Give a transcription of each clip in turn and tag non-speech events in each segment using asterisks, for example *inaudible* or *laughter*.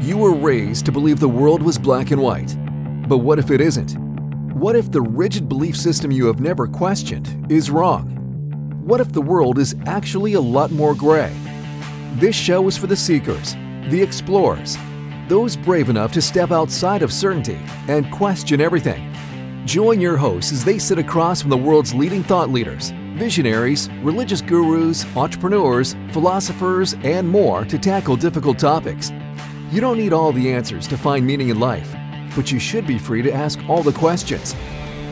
You were raised to believe the world was black and white. But what if it isn't? What if the rigid belief system you have never questioned is wrong? What if the world is actually a lot more gray? This show is for the seekers, the explorers, those brave enough to step outside of certainty and question everything. Join your hosts as they sit across from the world's leading thought leaders, visionaries, religious gurus, entrepreneurs, philosophers, and more to tackle difficult topics. You don't need all the answers to find meaning in life, but you should be free to ask all the questions.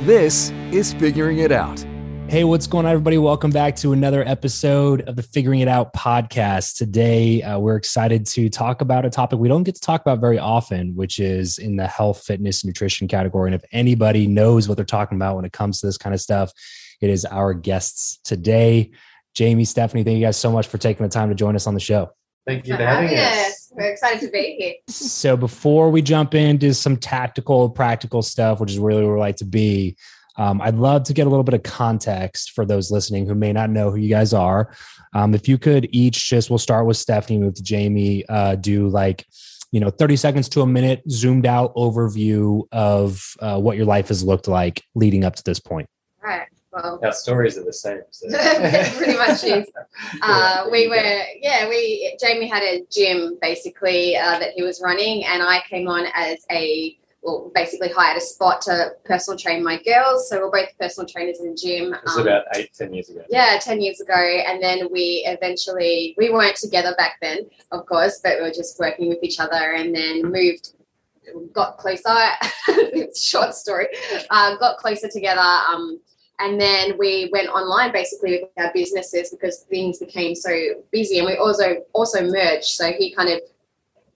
This is Figuring It Out. Hey, what's going on, everybody? Welcome back to another episode of the Figuring It Out podcast. Today, uh, we're excited to talk about a topic we don't get to talk about very often, which is in the health, fitness, nutrition category. And if anybody knows what they're talking about when it comes to this kind of stuff, it is our guests today. Jamie, Stephanie, thank you guys so much for taking the time to join us on the show. Thank you for having us. We're excited to be here. So before we jump into some tactical, practical stuff, which is really where we like to be, um, I'd love to get a little bit of context for those listening who may not know who you guys are. Um, if you could each just, we'll start with Stephanie, move to Jamie, uh, do like, you know, 30 seconds to a minute, zoomed out overview of uh, what your life has looked like leading up to this point. Right. Well, Our stories are the same. So. *laughs* pretty much is. *laughs* Uh, we were, yeah, we, Jamie had a gym basically uh, that he was running, and I came on as a, well, basically hired a spot to personal train my girls. So we're both personal trainers in the gym. It was Um, about eight, ten years ago. yeah, 10 years ago. And then we eventually, we weren't together back then, of course, but we were just working with each other and then moved, got closer. *laughs* Short story. Uh, got closer together. Um, and then we went online basically with our businesses because things became so busy and we also also merged. So he kind of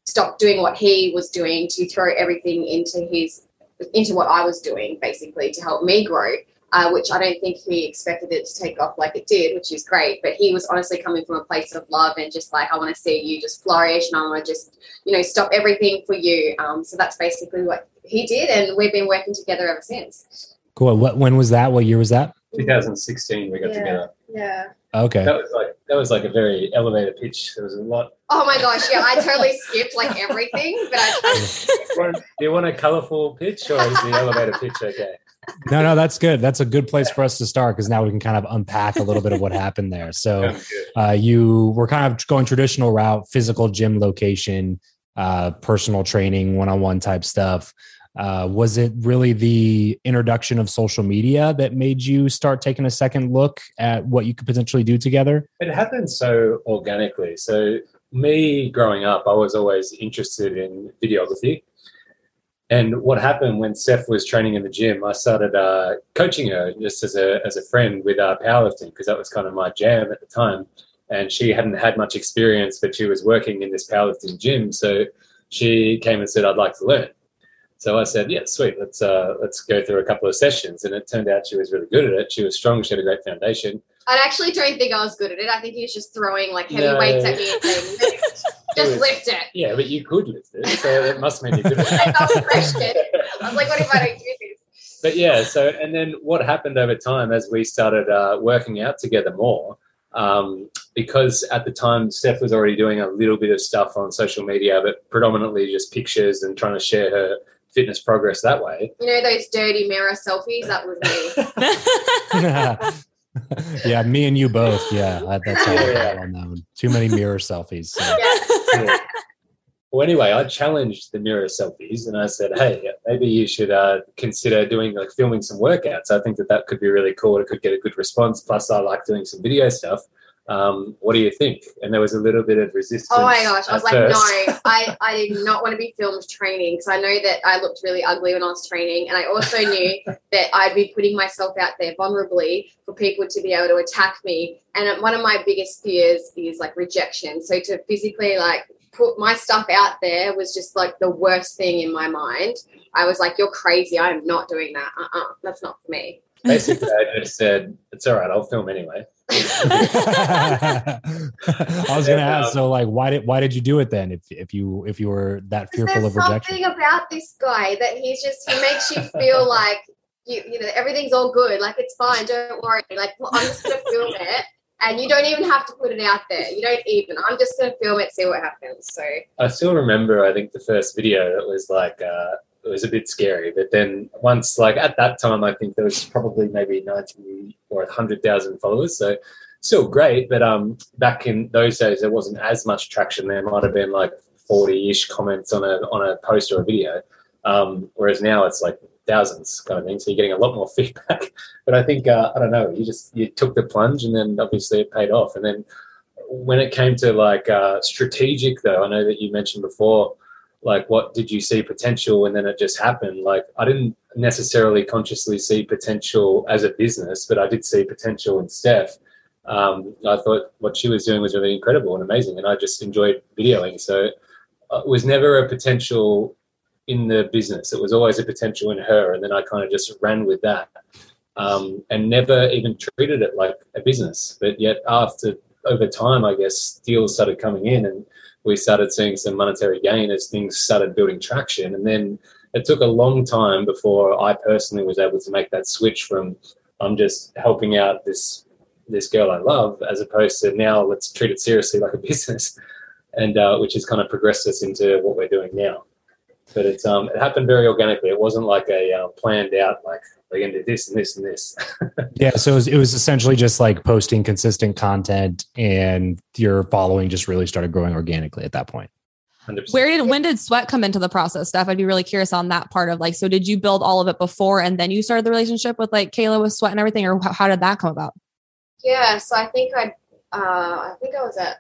stopped doing what he was doing to throw everything into his into what I was doing basically to help me grow uh, which I don't think he expected it to take off like it did, which is great. But he was honestly coming from a place of love and just like, I want to see you just flourish and I want to just, you know, stop everything for you. Um, so that's basically what he did. And we've been working together ever since. Cool. What, when was that? What year was that? 2016, we got Yeah. together. Yeah. Okay. That was like that was like a very elevator pitch. There was a lot. Oh my gosh. Yeah. I totally skipped like everything, but I, *laughs* Do you want a colourful pitch or is the elevator pitch okay? No, no, that's good. That's a good place for us to start because now we can kind of unpack a little bit of what happened there. So, *laughs* uh, you were kind of going traditional route, physical gym location, uh, personal training, one on one type stuff. Uh, was it really the introduction of social media that made you start taking a second look at what you could potentially do together? It happened so organically. So me growing up, I was always interested in videography. And what happened when Steph was training in the gym, I started uh, coaching her just as a, as a friend with uh, powerlifting because that was kind of my jam at the time. And she hadn't had much experience, but she was working in this powerlifting gym. So she came and said, I'd like to learn. So I said, yeah, sweet. Let's uh, let's go through a couple of sessions. And it turned out she was really good at it. She was strong. She had a great foundation. I actually don't think I was good at it. I think he was just throwing like heavy No. weights at me and saying, lift, *laughs* just was- lift it. Yeah, but you could lift it, so it must mean you could. *laughs* I was. I was like, what if I don't do this? but yeah, so and then what happened over time as we started uh, working out together more, um, because at the time Steph was already doing a little bit of stuff on social media, but predominantly just pictures and trying to share her fitness progress that way. You know those dirty mirror selfies? That was me. *laughs* *laughs* yeah, me and you both. Yeah, that- that's all Yeah. well known. Too many mirror selfies. so. Yeah. Well, anyway, I challenged the mirror selfies and I said, hey, maybe you should uh, consider doing like filming some workouts. I think that that could be really cool. It could get a good response. Plus, I like doing some video stuff. Um, what do you think? And there was a little bit of resistance. Oh my gosh. I was like, first. no, *laughs* I, I did not want to be filmed training because I know that I looked really ugly when I was training. And I also knew *laughs* that I'd be putting myself out there vulnerably for people to be able to attack me. And one of my biggest fears is like rejection. So to physically like put my stuff out there was just like the worst thing in my mind. I was like, you're crazy. I am not doing that. Uh-uh. That's not for me. Basically, I just said, it's all right, I'll film anyway. *laughs* I was gonna ask. So, like, why did why did you do it then? If if you if you were that fearful There's of rejection, something about this guy that he's just he makes you feel like you you know everything's all good, like it's fine, don't worry. Like well, I'm just gonna film it and you don't even have to put it out there. You don't even. I'm just gonna film it, see what happens. So I still remember. I think the first video that was like uh, it was a bit scary, but then once like at that time, I think there was probably maybe ninety or hundred thousand followers. So still great, but um, back in those days, there wasn't as much traction. There might have been like forty-ish comments on a on a post or a video, um, whereas now it's like thousands kind of thing. So you're getting a lot more *laughs* feedback. But I think uh, I don't know. You just you took the plunge, and then obviously it paid off. And then when it came to like uh, strategic, though, I know that you mentioned before. Like, what did you see potential, and then it just happened? Like, I didn't necessarily consciously see potential as a business, but I did see potential in Steph. Um, I thought what she was doing was really incredible and amazing, and I just enjoyed videoing. So uh, it was never a potential in the business. It was always a potential in her, and then I kind of just ran with that, um, and never even treated it like a business. But yet, after over time, I guess deals started coming in, and we started seeing some monetary gain as things started building traction. And then it took a long time before I personally was able to make that switch from I'm just helping out this this girl I love, as opposed to now let's treat it seriously like a *laughs* business, and uh, which has kind of progressed us into what we're doing now but it's um it happened very organically. It wasn't like a uh, planned out like we're gonna do this and this and this. *laughs* yeah, so it was, it was essentially just like posting consistent content, and your following just really started growing organically at that point. 100%. Where did when did sweat come into the process, Steph? I'd be really curious on that part of like, so did you build all of it before and then you started the relationship with like Kayla with sweat and everything, or how did that come about? Yeah, so I think I, uh, I think I was at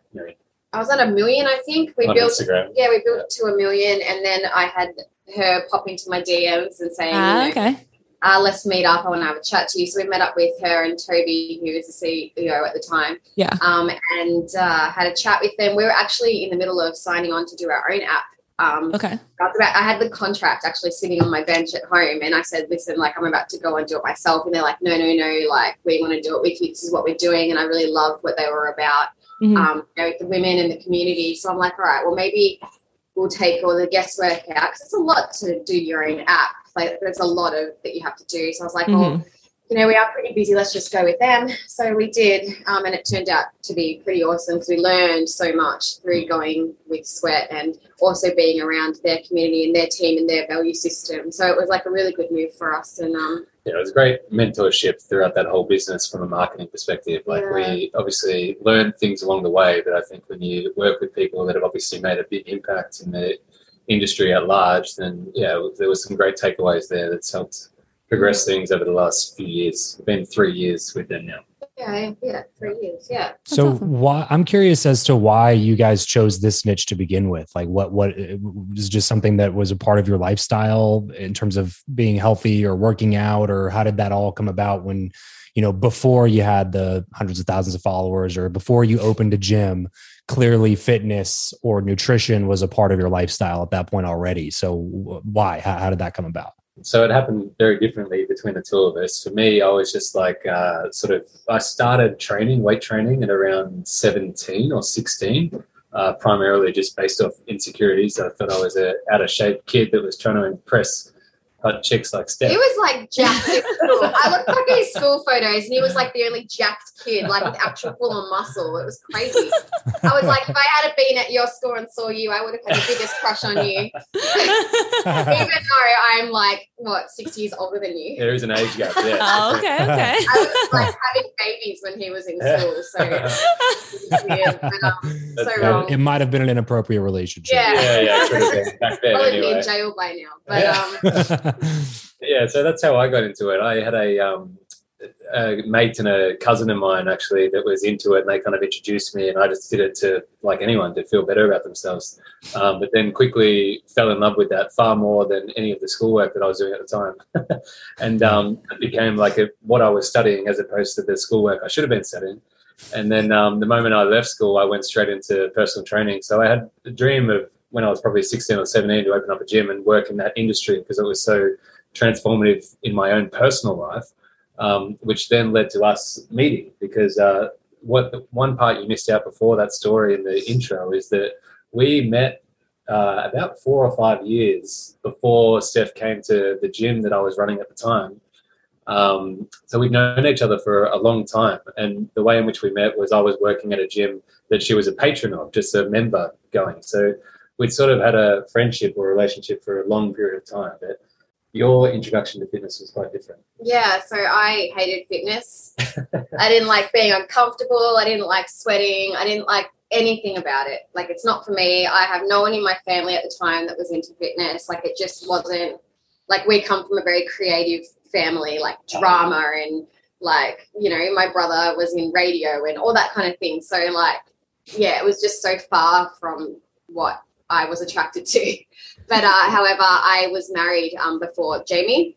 I was at a million, I think. We on built Instagram. Yeah, we built to a million and then I had her pop into my DMs and saying, ah, okay. Uh, let's meet up. I want to have a chat to you. So we met up with her and Tobi, who was the CEO at the time. Yeah. Um, and uh, had a chat with them. We were actually in the middle of signing on to do our own app. Um, okay. I had the contract actually sitting on my bench at home, and I said, "Listen, like I'm about to go and do it myself." And they're like, "No, no, no! Like we want to do it with you. This is what we're doing." And I really loved what they were about mm-hmm. um, you know, the women in the community. So I'm like, all right, well, maybe we'll take all the guesswork out because it's a lot to do your own app. Like, there's a lot of that you have to do. So I was like, mm-hmm. You know, we are pretty busy. Let's just go with them. So we did, um, and it turned out to be pretty awesome because we learned so much through going with Sweat and also being around their community and their team and their value system. So it was like a really good move for us. And um, yeah, it was great mentorship throughout that whole business from a marketing perspective. Like yeah. we obviously learned things along the way, but I think when you work with people that have obviously made a big impact in the industry at large, then yeah, there was some great takeaways there that's helped progress things over the last few years. It's been three years with them now. Yeah, yeah, three years. Yeah. So awesome. why I'm curious as to why you guys chose this niche to begin with. Like, what what was just something that was a part of your lifestyle in terms of being healthy or working out, or how did that all come about when you know before you had the hundreds of thousands of followers or before you opened a gym? Clearly, fitness or nutrition was a part of your lifestyle at that point already. So why? How, how did that come about? So it happened very differently between the two of us. For me, I was just like uh, sort of I started training, weight training at around 17 or 16, uh, primarily just based off insecurities. I thought I was a out of shape kid that was trying to impress hot chicks like Steph. He was like jacked at school. I looked back at his school photos and he was like the only jacked kid, like with actual full on muscle. It was crazy. I was like, if I had been at your school and saw you, I would have had the biggest crush on you. *laughs* Even though I'm like, what, six years older than you? There is an age gap, yeah. *laughs* Oh, okay, okay. I was like having babies when he was in school, so *laughs* weird, but, um, so wrong. It might have been an inappropriate relationship. Yeah, yeah, yeah. Could have been back then, Probably anyway. be in jail by now. But um, *laughs* yeah, so that's how I got into it. I had a, um, a mate and a cousin of mine actually that was into it, and they kind of introduced me, and I just did it to like anyone to feel better about themselves. Um, but then quickly fell in love with that far more than any of the schoolwork that I was doing at the time, *laughs* and um, it became like a, what I was studying as opposed to the schoolwork I should have been studying. And then um, the moment I left school, I went straight into personal training. So I had a dream of when I was probably 16 or 17 to open up a gym and work in that industry because it was so transformative in my own personal life, um, which then led to us meeting. Because uh, what one part you missed out before that story in the intro is that we met uh, about four or five years before Steph came to the gym that I was running at the time. Um, so we've known each other for a long time. And the way in which we met was I was working at a gym that she was a patron of, just a member going. So we'd sort of had a friendship or relationship for a long period of time. But your introduction to fitness was quite different. Yeah, so I hated fitness. I didn't like being uncomfortable. I didn't like sweating. I didn't like anything about it. Like, it's not for me. I have no one in my family at the time that was into fitness. Like, it just wasn't, like, we come from a very creative family, like drama and, like, you know, my brother was in radio and all that kind of thing. So, like, yeah, it was just so far from what I was attracted to. *laughs* But uh, however, I was married um, before Jamie,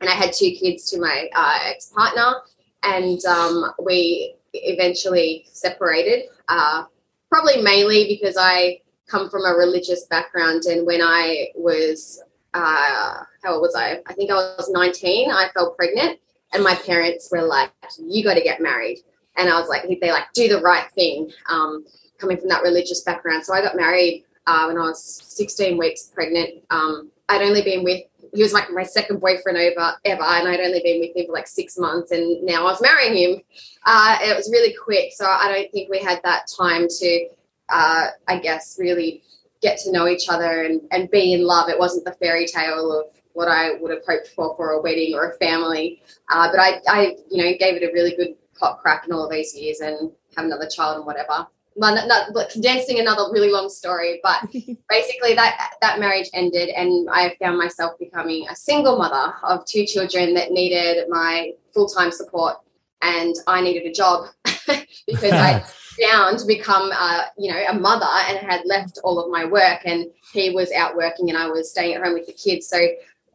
and I had two kids to my uh, ex partner, and um, we eventually separated. Uh, probably mainly because I come from a religious background, and when I was uh, how old was I? I think I was 19. I fell pregnant, and my parents were like, "You got to get married." And I was like, "They like do the right thing." Um, coming from that religious background, so I got married uh, when I was 16 weeks pregnant. Um, I'd only been with he was like my second boyfriend over ever, and I'd only been with him for like six months, and now I was marrying him. Uh, it was really quick, so I don't think we had that time to, uh, I guess, really get to know each other and, and be in love. It wasn't the fairy tale of what I would have hoped for for a wedding or a family, uh, but I, I, you know, gave it a really good hot crack in all these years and have another child and whatever well, not, not condensing another really long story, but *laughs* basically that that marriage ended, and I found myself becoming a single mother of two children that needed my full time support, and I needed a job *laughs* because I *laughs* found to become, uh, you know, a mother and had left all of my work, and he was out working, and I was staying at home with the kids. So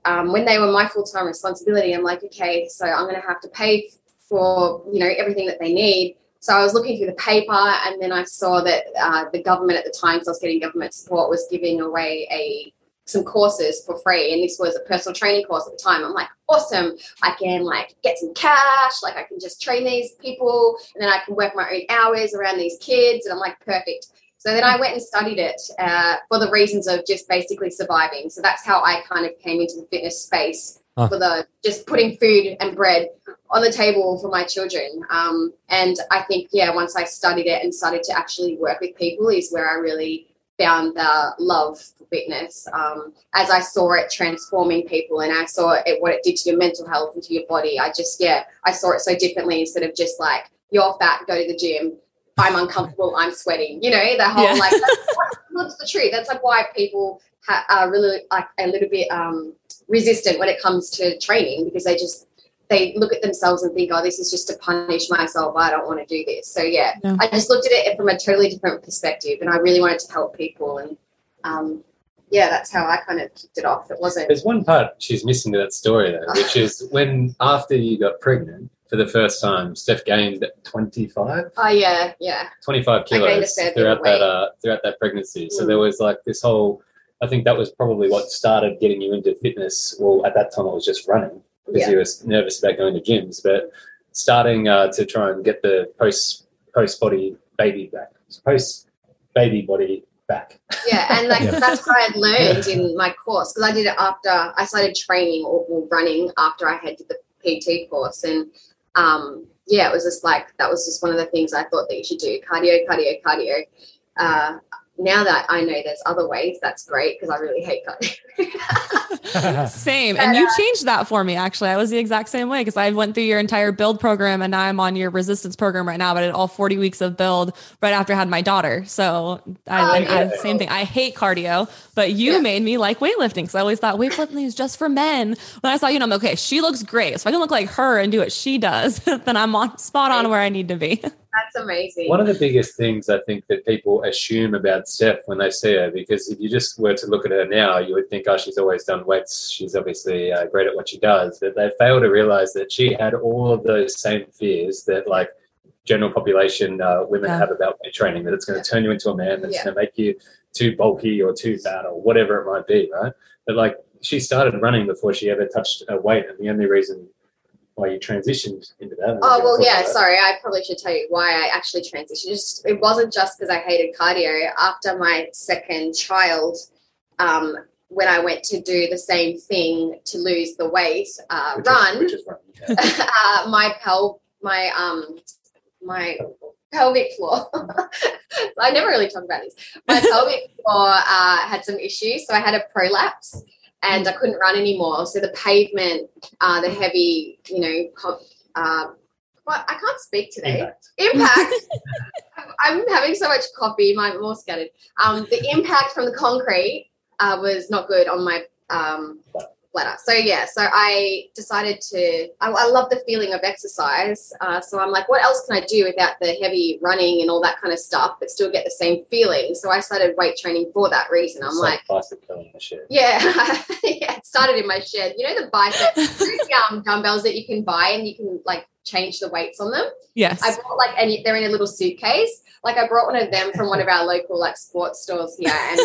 um, when they were my full time responsibility, I'm like, okay, so I'm going to have to pay for you know everything that they need so I was looking through the paper, and then I saw that uh, the government at the time, because I was getting government support, was giving away a some courses for free, and this was a personal training course at the time. I'm like, awesome! I can like get some cash, like I can just train these people, and then I can work my own hours around these kids, and I'm like, perfect. So then I went and studied it uh, for the reasons of just basically surviving. So that's how I kind of came into the fitness space huh. for the just putting food and bread on the table for my children. Um, and I think, yeah, once I studied it and started to actually work with people, is where I really found the love for fitness um, as I saw it transforming people and I saw it what it did to your mental health and to your body. I just, yeah, I saw it so differently instead of just like, you're fat, go to the gym. I'm uncomfortable, I'm sweating. You know, the whole yeah. like, that's, *laughs* that's the truth. That's like why people ha- are really like a little bit um, resistant when it comes to training because they just they look at themselves and think, oh, this is just to punish myself. I don't want to do this. So yeah, no. I just looked at it from a totally different perspective, and I really wanted to help people. And um, yeah, that's how I kind of kicked it off. It wasn't. There's one part she's missing to that story though, *laughs* which is when after you got pregnant for the first time, Steph gained 25. Oh yeah, yeah. 25 kilos throughout that uh, throughout that pregnancy. Mm. So there was like this whole I think that was probably what started getting you into fitness. Well, at that time, it was just running because yeah. you were nervous about going to gyms, but starting uh, to try and get the post post body baby back, post baby body back. Yeah, and like yeah. *laughs* that's what I had learned in my course because I did it after I started training or, or, running after I had did the PT course, and um, yeah, it was just like that was just one of the things I thought that you should do: cardio, cardio, cardio. Uh, now that I know there's other ways, that's great because I really hate cutting. *laughs* *laughs* same. And you changed that for me, actually. I was the exact same way because I went through your entire build program and now I'm on your resistance program right now, but I did all 40 weeks of build right after I had my daughter. So I, oh, yeah. I same thing. I hate cardio, but you yeah. made me like weightlifting because I always thought weightlifting is just for men. When I saw you, and I'm okay, she looks great. So if I can look like her and do what she does, *laughs* then I'm on spot on where I need to be. That's amazing. One of the biggest things I think that people assume about Steph when they see her, because if you just were to look at her now, you would think, oh, she's always done weights. She's obviously uh, great at what she does. But they fail to realize that she had all of those same fears that, like, general population uh, women yeah. have about weight training, that it's going to turn you into a man, that's yeah. going to make you too bulky or too fat or whatever it might be, right? But, like, she started running before she ever touched a weight. And the only reason why you transitioned into that. Oh well, yeah. Sorry, I probably should tell you why I actually transitioned. Just it wasn't just because I hated cardio. After my second child, um, when I went to do the same thing to lose the weight, uh, Which run, Is, is run. Yeah. *laughs* uh, my pel my um my pelvic floor. *laughs* I never really talk about this. My *laughs* pelvic floor uh, had some issues, so I had a prolapse and I couldn't run anymore. So the pavement, uh, the heavy, you know, uh, what I can't speak today. Impact. Impact. *laughs* *laughs* I'm having so much coffee, my more scattered. Um, the impact from the concrete uh, was not good on my um, bladder. So yeah, so I decided to. I, I love the feeling of exercise. Uh, so I'm like, what else can I do without the heavy running and all that kind of stuff, but still get the same feeling? So I started weight training for that reason. I'm It's like. bicycle in the shed. Yeah, *laughs* yeah, it started in my shed. You know the bicep *laughs* those, um, dumbbells that you can buy and you can like change the weights on them. Yes. I bought like and they're in a little suitcase. Like I brought one of them from one of our local like sports stores here, and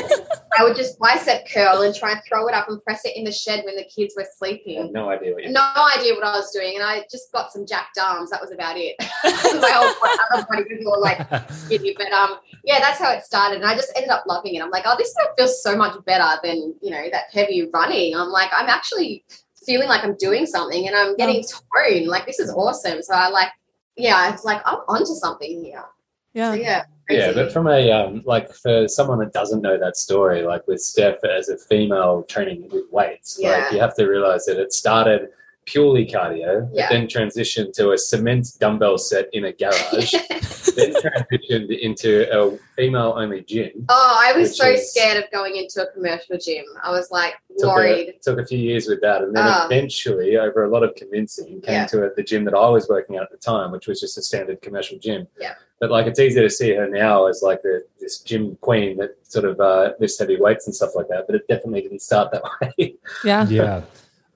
I would just bicep curl and try and throw it up and press it in the shed when the kids were sleeping. no idea what you're No idea what I was doing, and I just got some jacked arms. That was about it. *laughs* *laughs* my whole body, other body was all like skinny, but um, yeah, that's how it started. And I just ended up loving it. I'm like, oh, this feels so much better than you know that heavy running. I'm like, I'm actually feeling like I'm doing something, and I'm getting toned. Like this is awesome. So I like, yeah, it's like I'm onto something here. yeah. So yeah, Yeah, crazy. but from a um, like for someone that doesn't know that story, like with Steph as a female training with weights, Yeah. like you have to realize that it started purely cardio, Yeah. but then transitioned to a cement dumbbell set in a garage, *laughs* then transitioned into a female only gym. Oh, I was so is- scared of going into a commercial gym. I was like Took worried. a, took a few years with that, and then Ah. eventually, over a lot of convincing, came Yeah. to the gym that I was working at at the time, which was just a standard commercial gym. Yeah. But like, it's easy to see her now as like the, this gym queen that sort of uh, lifts heavy weights and stuff like that. But it definitely didn't start that *laughs* way. Yeah. yeah.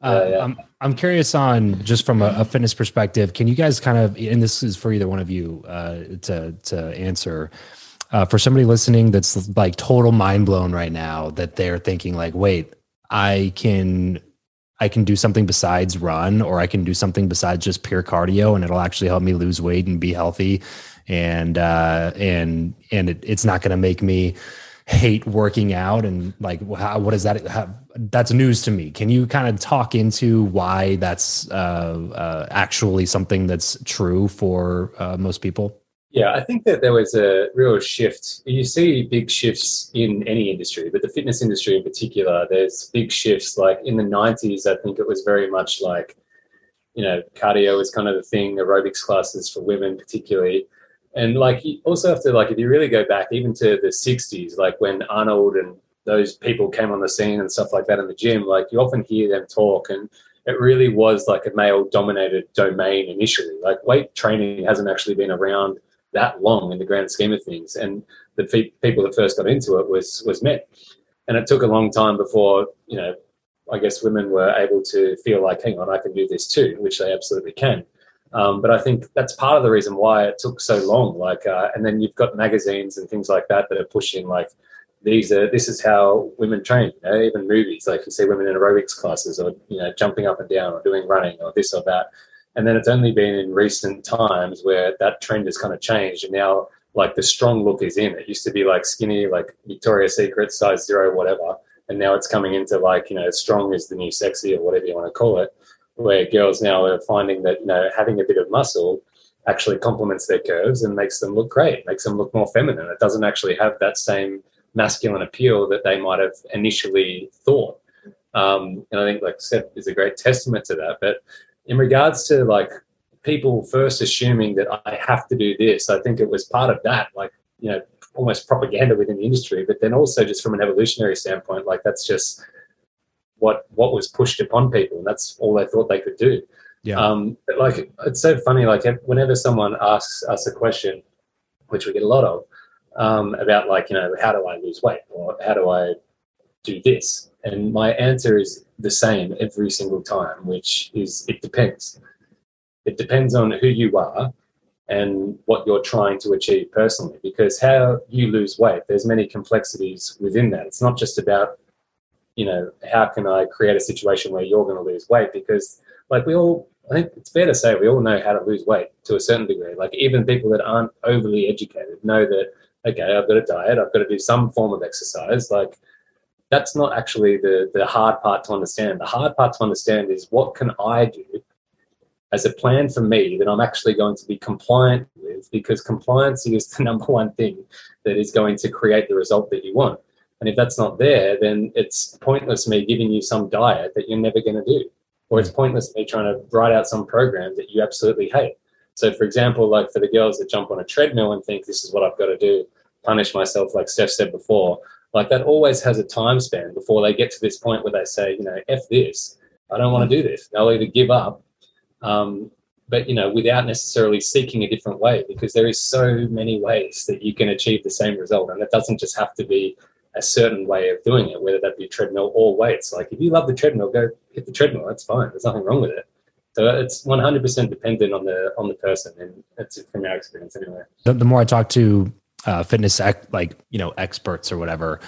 Uh, Yeah, yeah. I'm, I'm curious on just from a, a fitness perspective. Can you guys kind of, and this is for either one of you uh, to to answer, uh, for somebody listening that's like total mind blown right now that they're thinking like, wait, I can I can do something besides run, or I can do something besides just pure cardio, and it'll actually help me lose weight and be healthy, and uh, and and it, it's not going to make me hate working out and like how, what is that how, that's news to me can you kind of talk into why that's uh, uh, actually something that's true for uh, most people Yeah, I think that there was a real shift. You see big shifts in any industry, but the fitness industry in particular, there's big shifts. Like in the 90s, I think it was very much like, you know, cardio was kind of the thing, aerobics classes for women, particularly. And like, you also have to, like, if you really go back even to the 60s, like when Arnold and those people came on the scene and stuff like that in the gym, like, you often hear them talk and it really was like a male dominated domain initially. Like, weight training hasn't actually been around that long in the grand scheme of things. And the people that first got into it was was men. And it took a long time before you know, I guess women were able to feel like, hang on, I can do this too, which they absolutely can. Um, but I think that's part of the reason why it took so long. Like, uh, and then you've got magazines and things like that that are pushing like these are this is how women train. You know, even movies like you see women in aerobics classes or you know jumping up and down or doing running or this or that. And then it's only been in recent times where that trend has kind of changed. And now, like, the strong look is in. It used to be like skinny, like Victoria's Secret, size zero, whatever. And now it's coming into like, you know, strong is the new sexy or whatever you want to call it, where girls now are finding that, you know, having a bit of muscle actually complements their curves and makes them look great, makes them look more feminine. It doesn't actually have that same masculine appeal that they might have initially thought. Um, and I think like Steph is a great testament to that. But in regards to like people first assuming that I have to do this, I think it was part of that, like, you know, almost propaganda within the industry, but then also just from an evolutionary standpoint, like that's just what what was pushed upon people, and that's all they thought they could do. Yeah. Um, but like it's so funny, like whenever someone asks us a question, which we get a lot of, um, about like, you know, how do I lose weight or how do I do this? And my answer is the same every single time, which is it depends. It depends on who you are and what you're trying to achieve personally. Because how you lose weight, there's many complexities within that. It's not just about, you know, how can I create a situation where you're going to lose weight? Because like we all, I think it's fair to say we all know how to lose weight to a certain degree. Like even people that aren't overly educated know that okay, I've got a diet, I've got to do some form of exercise. Like that's not actually the the hard part to understand. The hard part to understand is what can I do as a plan for me that I'm actually going to be compliant with, because compliance is the *laughs* number one thing that is going to create the result that you want. And if that's not there, then it's pointless me giving you some diet that you're never going to do, or it's hmm. pointless me trying to write out some program that you absolutely hate. So, for example, like for the girls that jump on a treadmill and think this is what I've got to do, punish myself, like Steph said before, like that always has a time span before they get to this point where they say, you know, F this, I don't want to do this. They'll either give up um, but you know without necessarily seeking a different way because there is so many ways that you can achieve the same result and it doesn't just have to be a certain way of doing it whether that be treadmill or weights. Like if you love the treadmill go hit the treadmill. That's fine. There's nothing wrong with it so it's 100% dependent on the on the person and that's from our experience anyway. The, the more i talk to uh, fitness like you know experts or whatever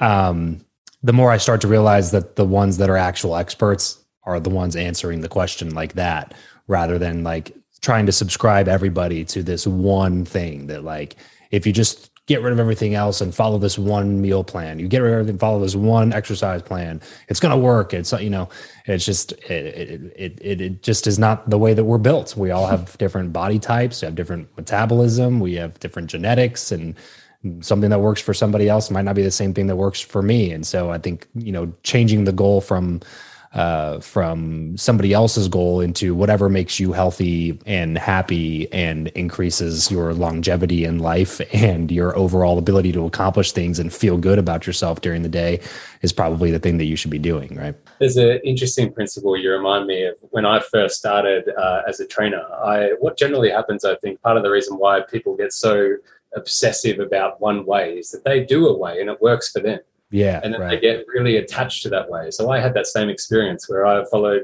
um, the more i start to realize that the ones that are actual experts are the ones answering the question like that rather than like trying to subscribe everybody to this one thing that like if you just get rid of everything else and follow this one meal plan. You get rid of everything follow this one exercise plan. It's going to work. It's you know it's just it, it, it, it just is not the way that we're built. We all have *laughs* different body types. We have different metabolism. We have different genetics and something that works for somebody else might not be the same thing that works for me. And so i think you know changing the goal from uh, from somebody else's goal into whatever makes you healthy and happy and increases your longevity in life *laughs* and your overall ability to accomplish things and feel good about yourself during the day is probably the thing that you should be doing, right? There's an interesting principle you remind me of when I first started uh, as a trainer. I what generally happens, I think, part of the reason why people get so obsessive about one way is that they do a way and it works for them yeah. And then right. they get really attached to that way. So I had that same experience where I followed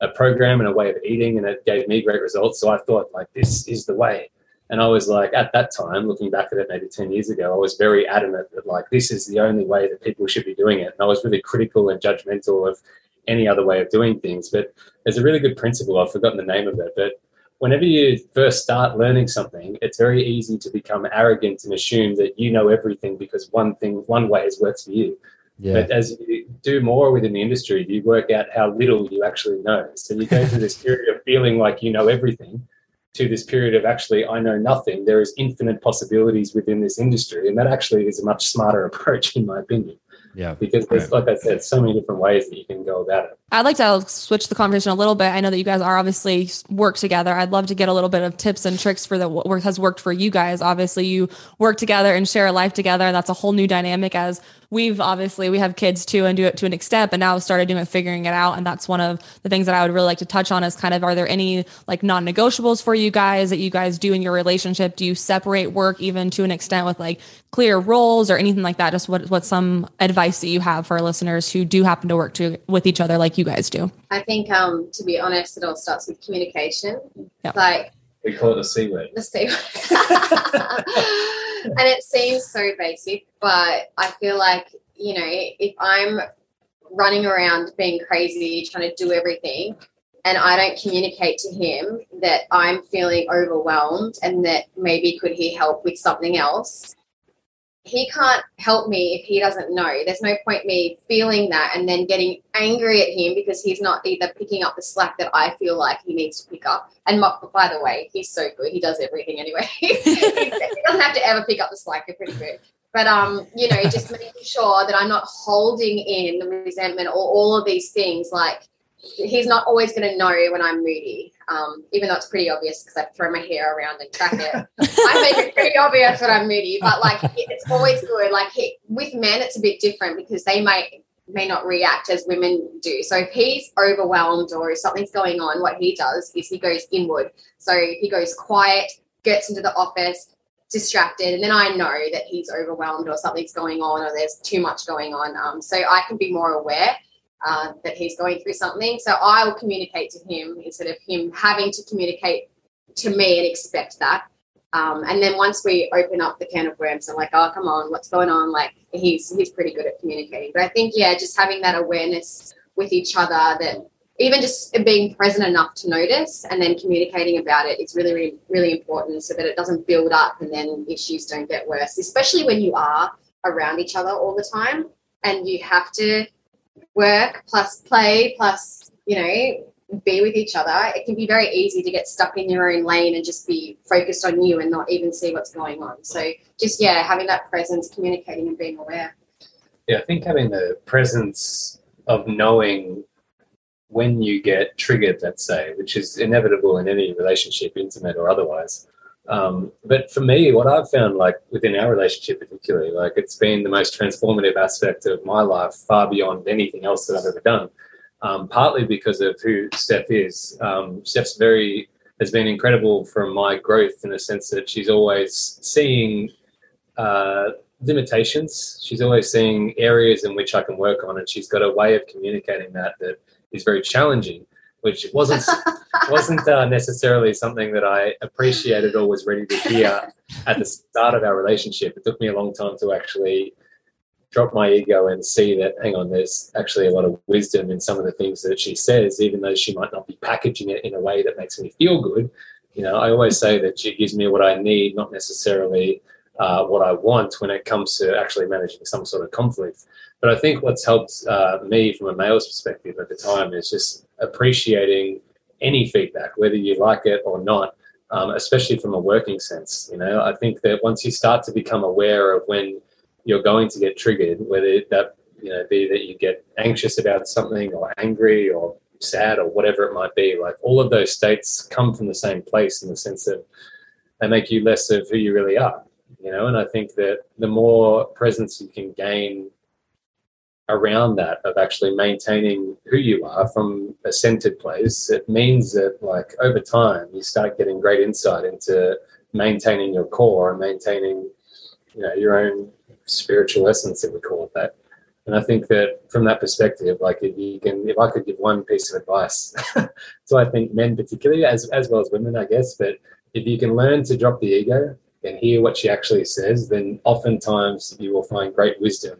a program and a way of eating and it gave me great results. So I thought like this is the way. And I was like, at that time, looking back at it maybe 10 years ago, I was very adamant that like this is the only way that people should be doing it. And I was really critical and judgmental of any other way of doing things. But there's a really good principle, I've forgotten the name of it, but whenever you first start learning something, it's very easy to become arrogant and assume that you know everything because one thing, one way has worked for you. Yeah. But as you do more within the industry, you work out how little you actually know. So you go through this *laughs* period of feeling like you know everything to this period of actually, I know nothing. There is infinite possibilities within this industry. And that actually is a much smarter *laughs* approach, in my opinion. Yeah. Because there's, like I said, so many different ways that you can go about it. I'd like to switch the conversation a little bit. I know that you guys are obviously work together. I'd love to get a little bit of tips and tricks for the what has worked for you guys. Obviously, you work together and share a life together. And That's a whole new dynamic as we've obviously we have kids too and do it to an extent, but now I've started doing it, figuring it out. And that's one of the things that I would really like to touch on is kind of are there any like non-negotiables for you guys that you guys do in your relationship? Do you separate work even to an extent with like clear roles or anything like that? Just what what some advice that you have for our listeners who do happen to work to with each other like you guys do? I think, um, to be honest, it all starts with communication. Yep. Like we call it the C word. The C word. *laughs* and it seems so basic, but I feel like you know if I'm running around being crazy, trying to do everything, and I don't communicate to him that I'm feeling overwhelmed and that maybe could he help with something else, he can't help me if he doesn't know. There's no point me feeling that and then getting angry at him because he's not either picking up the slack that I feel like he needs to pick up. And by the way, he's so good. He does everything anyway. *laughs* he doesn't have to ever pick up the slack. They're pretty good. But um, you know, just making sure that I'm not holding in the resentment or all of these things. Like he's not always going to know when I'm moody um, even though it's pretty obvious because I throw my hair around and track it. I make it pretty obvious when I'm moody, but like it's always good. Like he, with men, it's a bit different because they might may not react as women do. So if he's overwhelmed or if something's going on, what he does is he goes inward. So he goes quiet, gets into the office, distracted, and then I know that he's overwhelmed or something's going on or there's too much going on. Um, so I can be more aware uh, that he's going through something. So I will communicate to him instead of him having to communicate to me and expect that. Um, and then once we open up the can of worms, I'm like, oh, come on, what's going on? Like he's he's pretty good at communicating. But I think yeah, just having that awareness with each other that even just being present enough to notice and then communicating about it is really, really, really important so that it doesn't build up and then issues don't get worse, especially when you are around each other all the time and you have to work plus play plus you know be with each other it can be very easy to get stuck in your own lane and just be focused on you and not even see what's going on so just yeah having that presence communicating and being aware Yeah, I think having the presence of knowing when you get triggered, let's say, which is inevitable in any relationship, intimate or otherwise. Um, but for me, what I've found, like within our relationship particularly, like it's been the most transformative aspect of my life, far beyond anything else that I've ever done. Um, partly because of who Steph is. Um, Steph's very has been incredible from my growth in the sense that she's always seeing uh, limitations. She's always seeing areas in which I can work on, and she's got a way of communicating that that is very challenging, which wasn't *laughs* wasn't uh, necessarily something that I appreciated or was ready to hear at the start of our relationship. It took me a long time to actually drop my ego and see that hang on there's actually a lot of wisdom in some of the things that she says even though she might not be packaging it in a way that makes me feel good you know i always say that she gives me what i need not necessarily uh, what i want when it comes to actually managing some sort of conflict but i think what's helped uh, me from a male's perspective at the time is just appreciating any feedback whether you like it or not um, especially from a working sense you know i think that once you start to become aware of when you're going to get triggered, whether that you know be that you get anxious about something or angry or sad or whatever it might be. Like all of those states come from the same place in the sense that they make you less of who you really are. You know, and I think that the more presence you can gain around that of actually maintaining who you are from a centered place, it means that like over time you start getting great insight into maintaining your core and maintaining you know your own spiritual essence, if we call it that. And I think that from that perspective, like if you can, if I could give one piece of advice, *laughs* so I think men particularly, as as well as women, I guess, but if you can learn to drop the ego and hear what she actually says, then oftentimes you will find great wisdom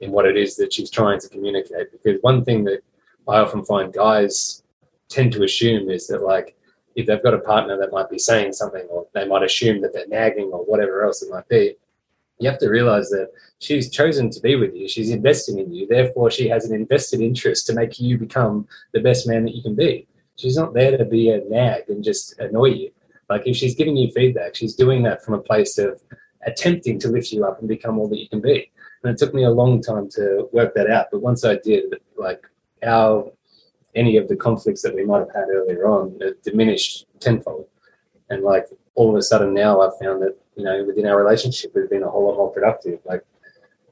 in what it is that she's trying to communicate. Because one thing that I often find guys tend to assume is that like if they've got a partner that might be saying something or they might assume that they're nagging or whatever else it might be, you have to realize that she's chosen to be with you. She's investing in you. Therefore, she has an invested interest to make you become the best man that you can be. She's not there to be a nag and just annoy you. Like if she's giving you feedback, she's doing that from a place of attempting to lift you up and become all that you can be. And it took me a long time to work that out. But once I did, like our any of the conflicts that we might have had earlier on, it diminished tenfold. And like all of a sudden now I've found that you know, within our relationship, we've been a whole lot more productive. Like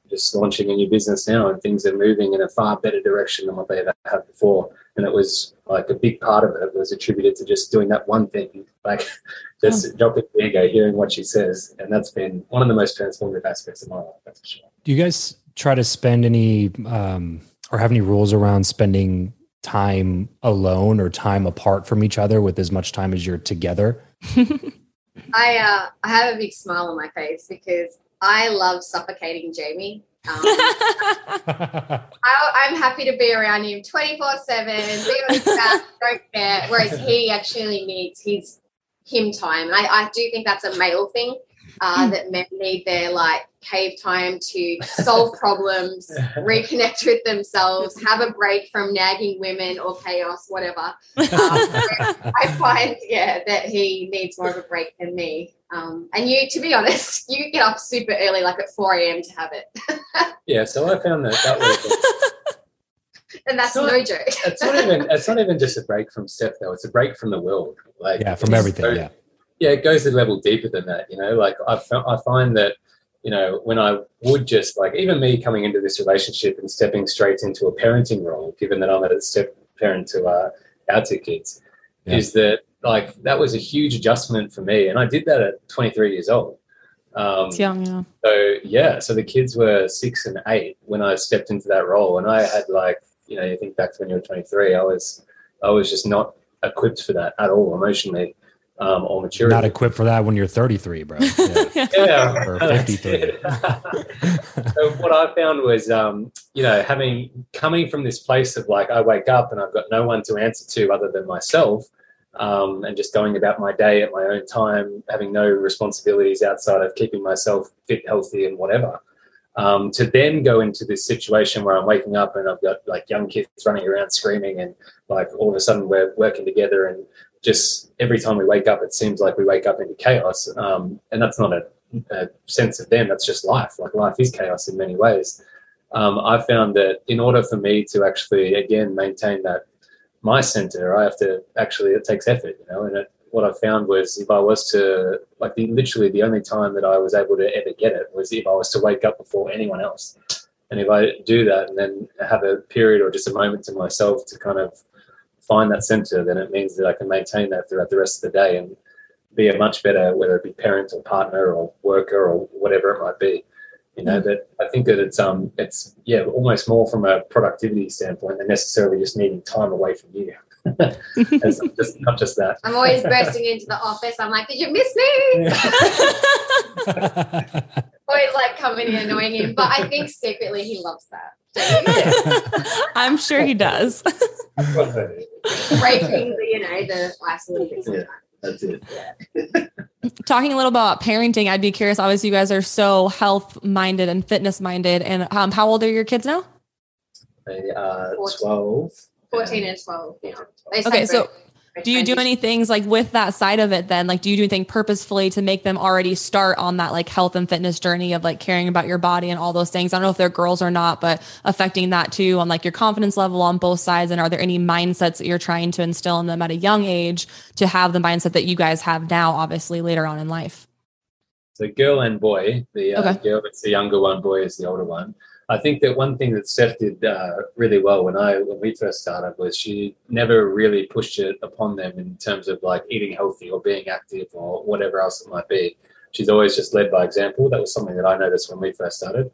just launching a new business now and things are moving in a far better direction than what they ever had before. And it was like a big part of it was attributed to just doing that one thing, like *laughs* just oh. dropping the ego, hearing what she says. And that's been one of the most transformative aspects of my life, that's for sure. Do you guys try to spend any um, or have any rules around spending time alone or time apart from each other with as much time as you're together? *laughs* *laughs* I uh, I have a big smile on my face because I love suffocating Jamie. Um, *laughs* I, am happy to be around him 24 7, be on his back, *laughs* don't care. Whereas he actually needs his him time. And I, I do think that's a male thing uh, that men need their like cave time to solve *laughs* problems, reconnect with themselves, have a break from nagging women or chaos, whatever. Um, I find, yeah, that he needs more of a break than me. Um, and you, to be honest, *laughs* you get up super early, like at 4 a.m. to have it. *laughs* yeah, so I found that that was. and that's not, no joke. it's not even. It's not even just a break from Steph, though. It's a break from the world. Like yeah, from everything. So, yeah yeah, it goes a level deeper than that. You know, like I, I find that you know when I would just like even me coming into this relationship and stepping straight into a parenting role, given that I'm a step parent to uh, our two kids, yeah. is that like that was a huge adjustment for me, and I did that at 23 years old. Um, it's young, yeah. So yeah, so the kids were six and eight when I stepped into that role, and I had like you know you think back to when you were 23, I was I was just not equipped for that at all emotionally um, or maturity. Not equipped for that when you're 33, bro. *laughs* Yeah, yeah. or 53. *laughs* so what I found was, um, you know, having coming from this place of like I wake up and I've got no one to answer to other than myself, um, and just going about my day at my own time, having no responsibilities outside of keeping myself fit, healthy, and whatever. Um, to then go into this situation where I'm waking up and I've got like young kids running around screaming and like all of a sudden we're working together and just every time we wake up, it seems like we wake up into chaos. Um, and that's not a, a, sense of them. That's just life. Like life is chaos in many ways. Um, I found that in order for me to actually, again, maintain that my center, I have to actually, it takes effort, you know, and it, what I found was if I was to, like the, literally the only time that I was able to ever get it was if I was to wake up before anyone else. And if I do that and then have a period or just a moment to myself to kind of find that center, then it means that I can maintain that throughout the rest of the day and be a much better, whether it be parent or partner or worker or whatever it might be. You know, that I think that it's um it's yeah, almost more from a productivity standpoint than necessarily just needing time away from you. *laughs* it's not *laughs* just, not just that. I'm always *laughs* bursting into the office. I'm like, did you miss me? always like coming in annoying him. But I think secretly he loves that. *laughs* I'm sure he does. *laughs* Breaking the, you know, the ice a little bit sometimes. That's it. *laughs* Talking a little about parenting, I'd be curious. Obviously, you guys are so health minded and fitness minded. And um, how old are your kids now? They are 12. 14 and 12. Yeah. Okay, so do you do any things like with that side of it then? Like do you do anything purposefully to make them already start on that like health and fitness journey of like caring about your body and all those things? I don't know if they're girls or not but affecting that too on like your confidence level on both sides and are there any mindsets that you're trying to instill in them at a young age to have the mindset that you guys have now obviously later on in life? So girl and boy the uh, okay. girl is the younger one boy is the older one I think that one thing that Steph did uh, really well when I when we first started was she never really pushed it upon them in terms of like eating healthy or being active or whatever else it might be. She's always just led by example. That was something that I noticed when we first started.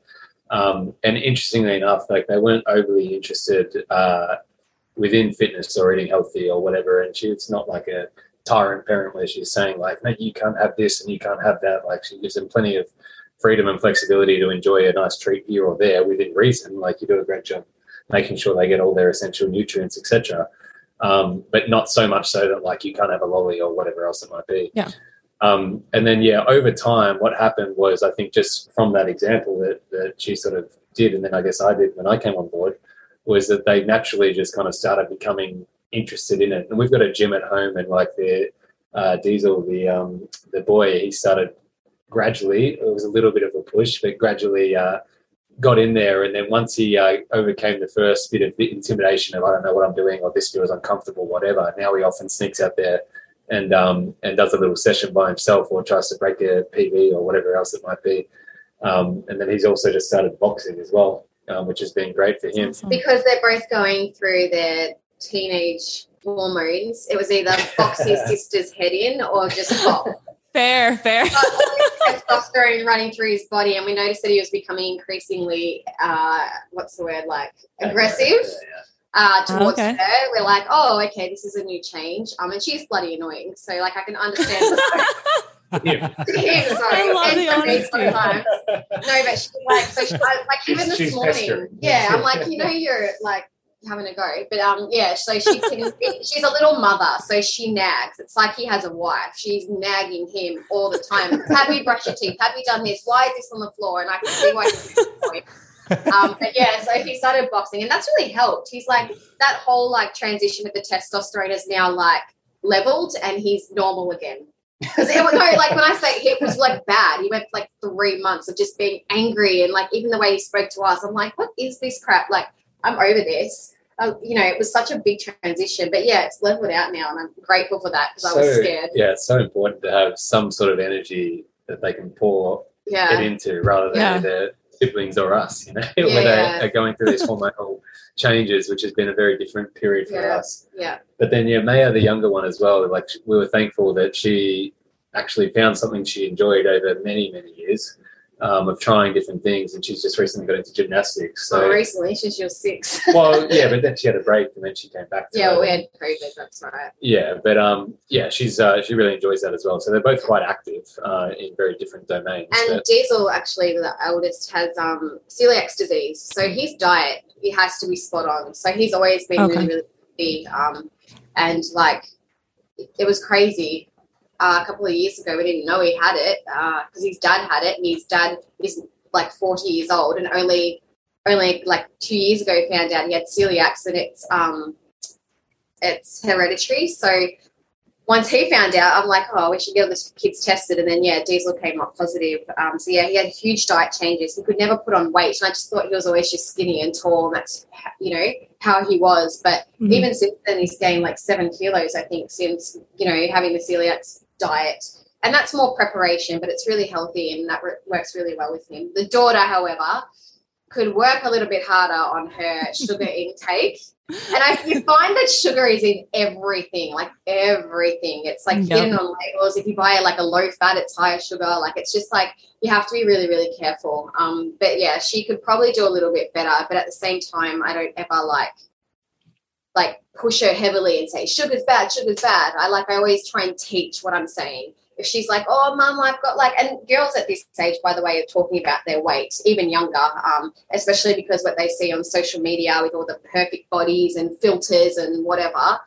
Um, and interestingly enough, like they weren't overly interested uh, within fitness or eating healthy or whatever. And she, it's not like a tyrant parent where she's saying like, no, you can't have this and you can't have that. Like she gives them plenty of freedom and flexibility to enjoy a nice treat here or there within reason. Like you do a great job making sure they get all their essential nutrients, etc. Um, but not so much so that like you can't have a lolly or whatever else it might be. Yeah. Um, and then yeah, over time, what happened was I think just from that example that that she sort of did, and then I guess I did when I came on board, was that they naturally just kind of started becoming interested in it. And we've got a gym at home, and like the uh, Diesel, the um, the boy, he started gradually. It was a little bit of a push, but gradually uh, got in there. And then once he uh, overcame the first bit of intimidation of I don't know what I'm doing or this feels uncomfortable, whatever. Now he often sneaks out there and um, and does a little session by himself or tries to break a PB or whatever else it might be. Um, and then he's also just started boxing as well, um, which has been great for him because they're both going through their teenage hormones. It was either box his *laughs* sister's head in or just pop. Fair, fair. testosterone running through his body, and we noticed that he was becoming increasingly, uh, what's the word, like aggressive uh, towards okay. her. We're like, oh, okay, this is a new change. Um, and she's bloody annoying, so like I can understand. him, *laughs* sorry. I love the honesty. No, but she like so she, like even this she's morning. Yeah, I'm like, you know, you're like having a go. But um, yeah, so she *laughs* she's a little mother, so she nags. It's like he has a wife. She's nagging him all the time. *laughs* Have you brushed your teeth? Have you done this? Why is this on the floor? And I can see why he's um, but yeah, so he started boxing, and that's really helped. He's like that whole like transition with the testosterone is now like leveled, and he's normal again. Because no, like when I say it was like bad, he went like three months of just being angry, and like even the way he spoke to us, I'm like, what is this crap? Like I'm over this. Uh, you know, it was such a big transition, but yeah, it's leveled out now, and I'm grateful for that because so, I was scared. Yeah, it's so important to have some sort of energy that they can pour yeah. it into, rather than yeah. their siblings or us. You know, yeah, *laughs* when they are going through these hormonal changes, which has been a very different period for us. Yeah. But then, yeah, Maya, the younger one as well. Like we were thankful that she actually found something she enjoyed over many, many years um, of trying different things, and she's just recently got into gymnastics. So oh, recently, she's she was six. *laughs* well, yeah, but then she had a break, and then she came back. yeah, we had COVID. That's right. Yeah, but um, yeah, she's uh, she really enjoys that as well. So they're both quite active uh, in very different domains. And but... Diesel, actually, the eldest, has um, celiac disease, so his diet he has to be spot on. So he's always been okay. really, really big. Um, and like it was crazy uh, a couple of years ago. We didn't know he had it because uh, his dad had it, and his dad is like 40 years old and only only like two years ago found out he had celiac and it's um it's hereditary. So once he found out, I'm like, oh, we should get the kids tested. And then, yeah, Diesel came up positive. Um, so, yeah, he had huge diet changes. He could never put on weight. And I just thought he was always just skinny and tall. And that's, you know, how he was. But mm-hmm. even since then, he's gained like seven kilos, I think, since, you know, having the celiac diet. And that's more preparation, but it's really healthy and that re- works really well with him. The daughter, however, could work a little bit harder on her *laughs* sugar intake. And I you *laughs* find that sugar is in everything, like everything. It's like yep. hidden on labels. If you buy like a low fat, it's higher sugar. Like it's just like you have to be really, really careful. Um, but yeah, she could probably do a little bit better. But at the same time, I don't ever like like push her heavily and say sugar's bad, sugar's bad. I like I always try and teach what I'm saying if she's like, oh, mum, I've got like, and girls at this stage, by the way, are talking about their weight, even younger, um, especially because what they see on social media with all the perfect bodies and filters and whatever,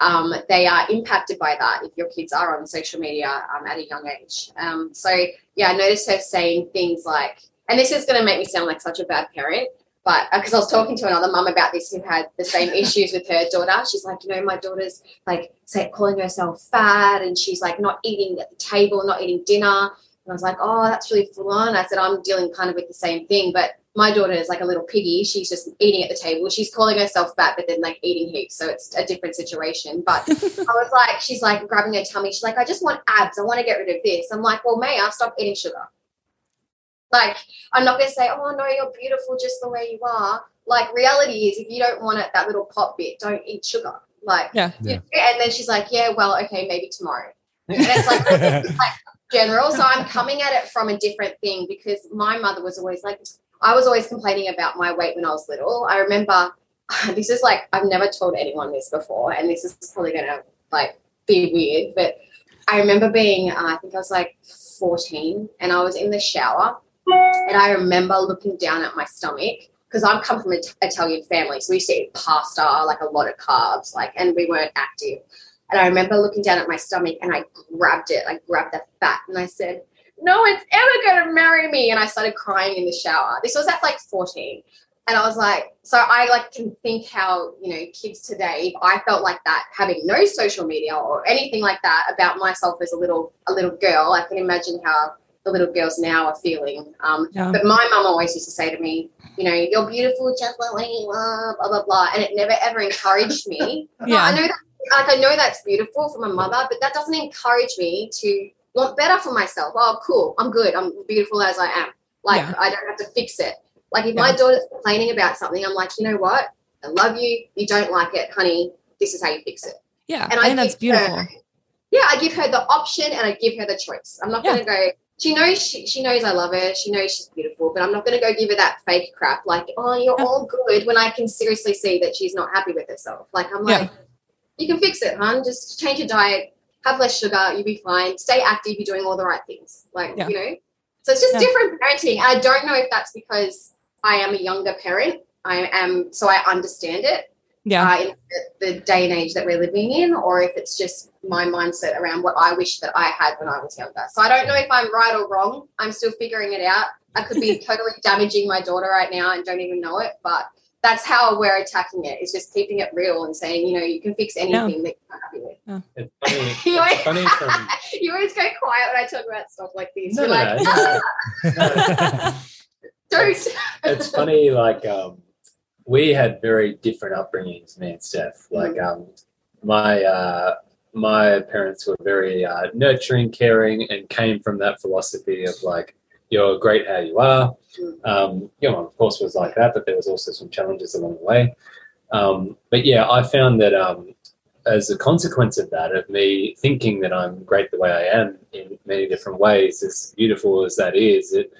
um, they are impacted by that if your kids are on social media um, at a young age. Um, so, yeah, I noticed her saying things like, and this is going to make me sound like such a bad parent, but because uh, I was talking to another mum about this who had the same issues with her daughter, she's like, you know, my daughter's like say, calling herself fat and she's like not eating at the table, not eating dinner. And I was like, oh, that's really full on. I said, I'm dealing kind of with the same thing, but my daughter is like a little piggy. She's just eating at the table. She's calling herself fat, but then like eating heaps. So it's a different situation. But *laughs* I was like, she's like grabbing her tummy. She's like, I just want abs. I want to get rid of this. I'm like, well, Maya, stop eating sugar. Like, I'm not going to say, oh, no, you're beautiful just the way you are. Like, reality is, if you don't want it, that little pop bit, don't eat sugar. Like, yeah. yeah. And then she's like, yeah, well, okay, maybe tomorrow. And it's like, *laughs* like general. So I'm coming at it from a different thing because my mother was always like, I was always complaining about my weight when I was little. I remember *laughs* this is like, I've never told anyone this before, and this is probably going to like be weird, but I remember being, uh, I think I was like 14, and I was in the shower and I remember looking down at my stomach because I've come from an Italian family, so we used to eat pasta, like a lot of carbs, like, and we weren't active. And I remember looking down at my stomach and I grabbed it, I grabbed the fat, and I said, "No one's ever going to marry me." And I started crying in the shower. This was at like 14, and I was like, so I like can think how you know kids today. I felt like that, having no social media or anything like that about myself as a little a little girl, I can imagine how the little girls now are feeling. Um, yeah. But my mum always used to say to me, you know, you're beautiful just like you are, blah, blah, blah. And it never ever encouraged me. *laughs* yeah. I know that, like, I know that's beautiful from a mother, but that doesn't encourage me to want better for myself. Oh, cool. I'm good. I'm beautiful as I am. Like, yeah. I don't have to fix it. Like, if yeah. my daughter's complaining about something, I'm like, you know what? I love you. You don't like it, honey. This is how you fix it. Yeah. And I think that's beautiful. Her, yeah, I give her the option and I give her the choice. I'm not going to go, she knows she, she knows I love her. She knows she's beautiful, but I'm not going to go give her that fake crap like, oh, you're all good when I can seriously see that she's not happy with herself. Like, I'm like, yeah. you can fix it, hon. Just change your diet, have less sugar, you'll be fine. Stay active, you're doing all the right things. Like, yeah. you know? So it's just yeah. different parenting. I don't know if that's because I am a younger parent. I am, so I understand it yeah. Uh, in the, the, day and age that we're living in, or if it's just my mindset around what I wish that I had when I was younger. So I don't know if I'm right or wrong. I'm still figuring it out. I could be *laughs* totally damaging my daughter right now and don't even know it, but that's how we're attacking it. It's just keeping it real and saying, you know, you can fix anything that you're happy with. Yeah. It's funny. *laughs* you, always, funny from... *laughs* you always go quiet when I talk about stuff like this. No, you're no, like, no, no. don't. It's funny, like um, we had very different upbringings, me and Steph. Like, mm-hmm. um, my uh, my parents were very uh, nurturing, caring, and came from that philosophy of like, you're great how you are. Mm-hmm. Um, you know, of course, was like that, but there was also some challenges along the way. Um, but yeah, I found that um, as a consequence of that, of me thinking that I'm great the way I am in many different ways, as beautiful as that is, it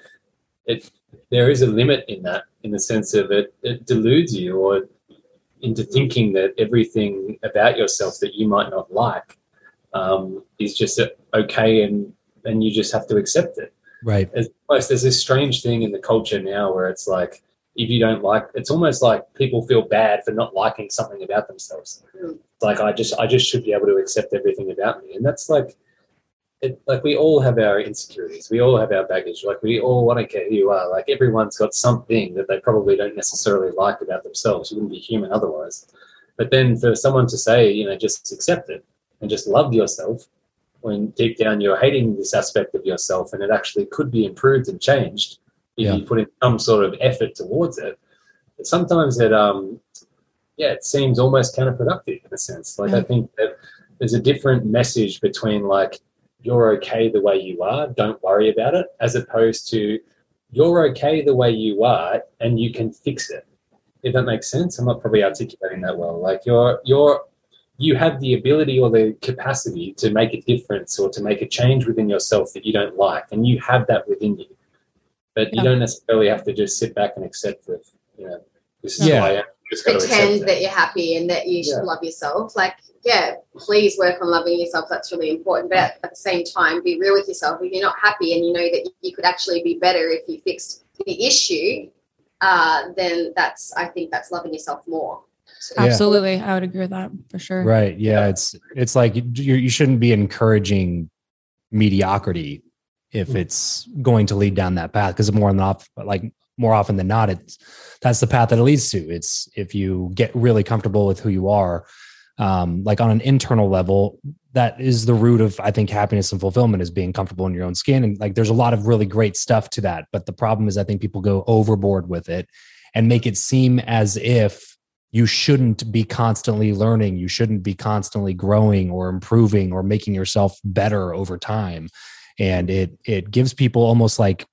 it there is a limit in that, in the sense of it, it deludes you or into thinking that everything about yourself that you might not like um, is just okay and and you just have to accept it. Right. It's almost, there's this strange thing in the culture now where it's like if you don't like, it's almost like people feel bad for not liking something about themselves. Mm. Like I just I just should be able to accept everything about me, and that's like it, like we all have our insecurities, we all have our baggage. Like we all, I don't care who you are, like everyone's got something that they probably don't necessarily like about themselves. You wouldn't be human otherwise. But then for someone to say, you know, just accept it and just love yourself when deep down you're hating this aspect of yourself and it actually could be improved and changed if Yeah. you put in some sort of effort towards it. But sometimes it um yeah, it seems almost counterproductive in a sense. Like I think that there's a different message between like you're okay the way you are, don't worry about it, as opposed to you're okay the way you are and you can fix it. If that makes sense, I'm not probably articulating that well. Like you're you're you have the ability or the capacity to make a difference or to make a change within yourself that you don't like, and you have that within you. But you Yeah. don't necessarily have to just sit back and accept that, you know, this is Yeah. who I am. You Just got to pretend accept that it. you're happy and that you should Yeah. love yourself. Like, yeah, please work on loving yourself. That's really important. But at the same time, be real with yourself. If you're not happy and you know that you could actually be better if you fixed the issue, uh, then that's I think that's loving yourself more. So, Yeah. Absolutely. I would agree with that for sure. Right. Yeah. It's it's like you you shouldn't be encouraging mediocrity if Mm. it's going to lead down that path because more than off like more often than not it's that's the path that it leads to it's if you get really comfortable with who you are um like on an internal level that is the root of i think happiness and fulfillment is being comfortable in your own skin. And like there's a lot of really great stuff to that. But the problem is i think people go overboard with it and make it seem as if you shouldn't be constantly learning you shouldn't be constantly growing or improving or making yourself better over time. And it it gives people almost like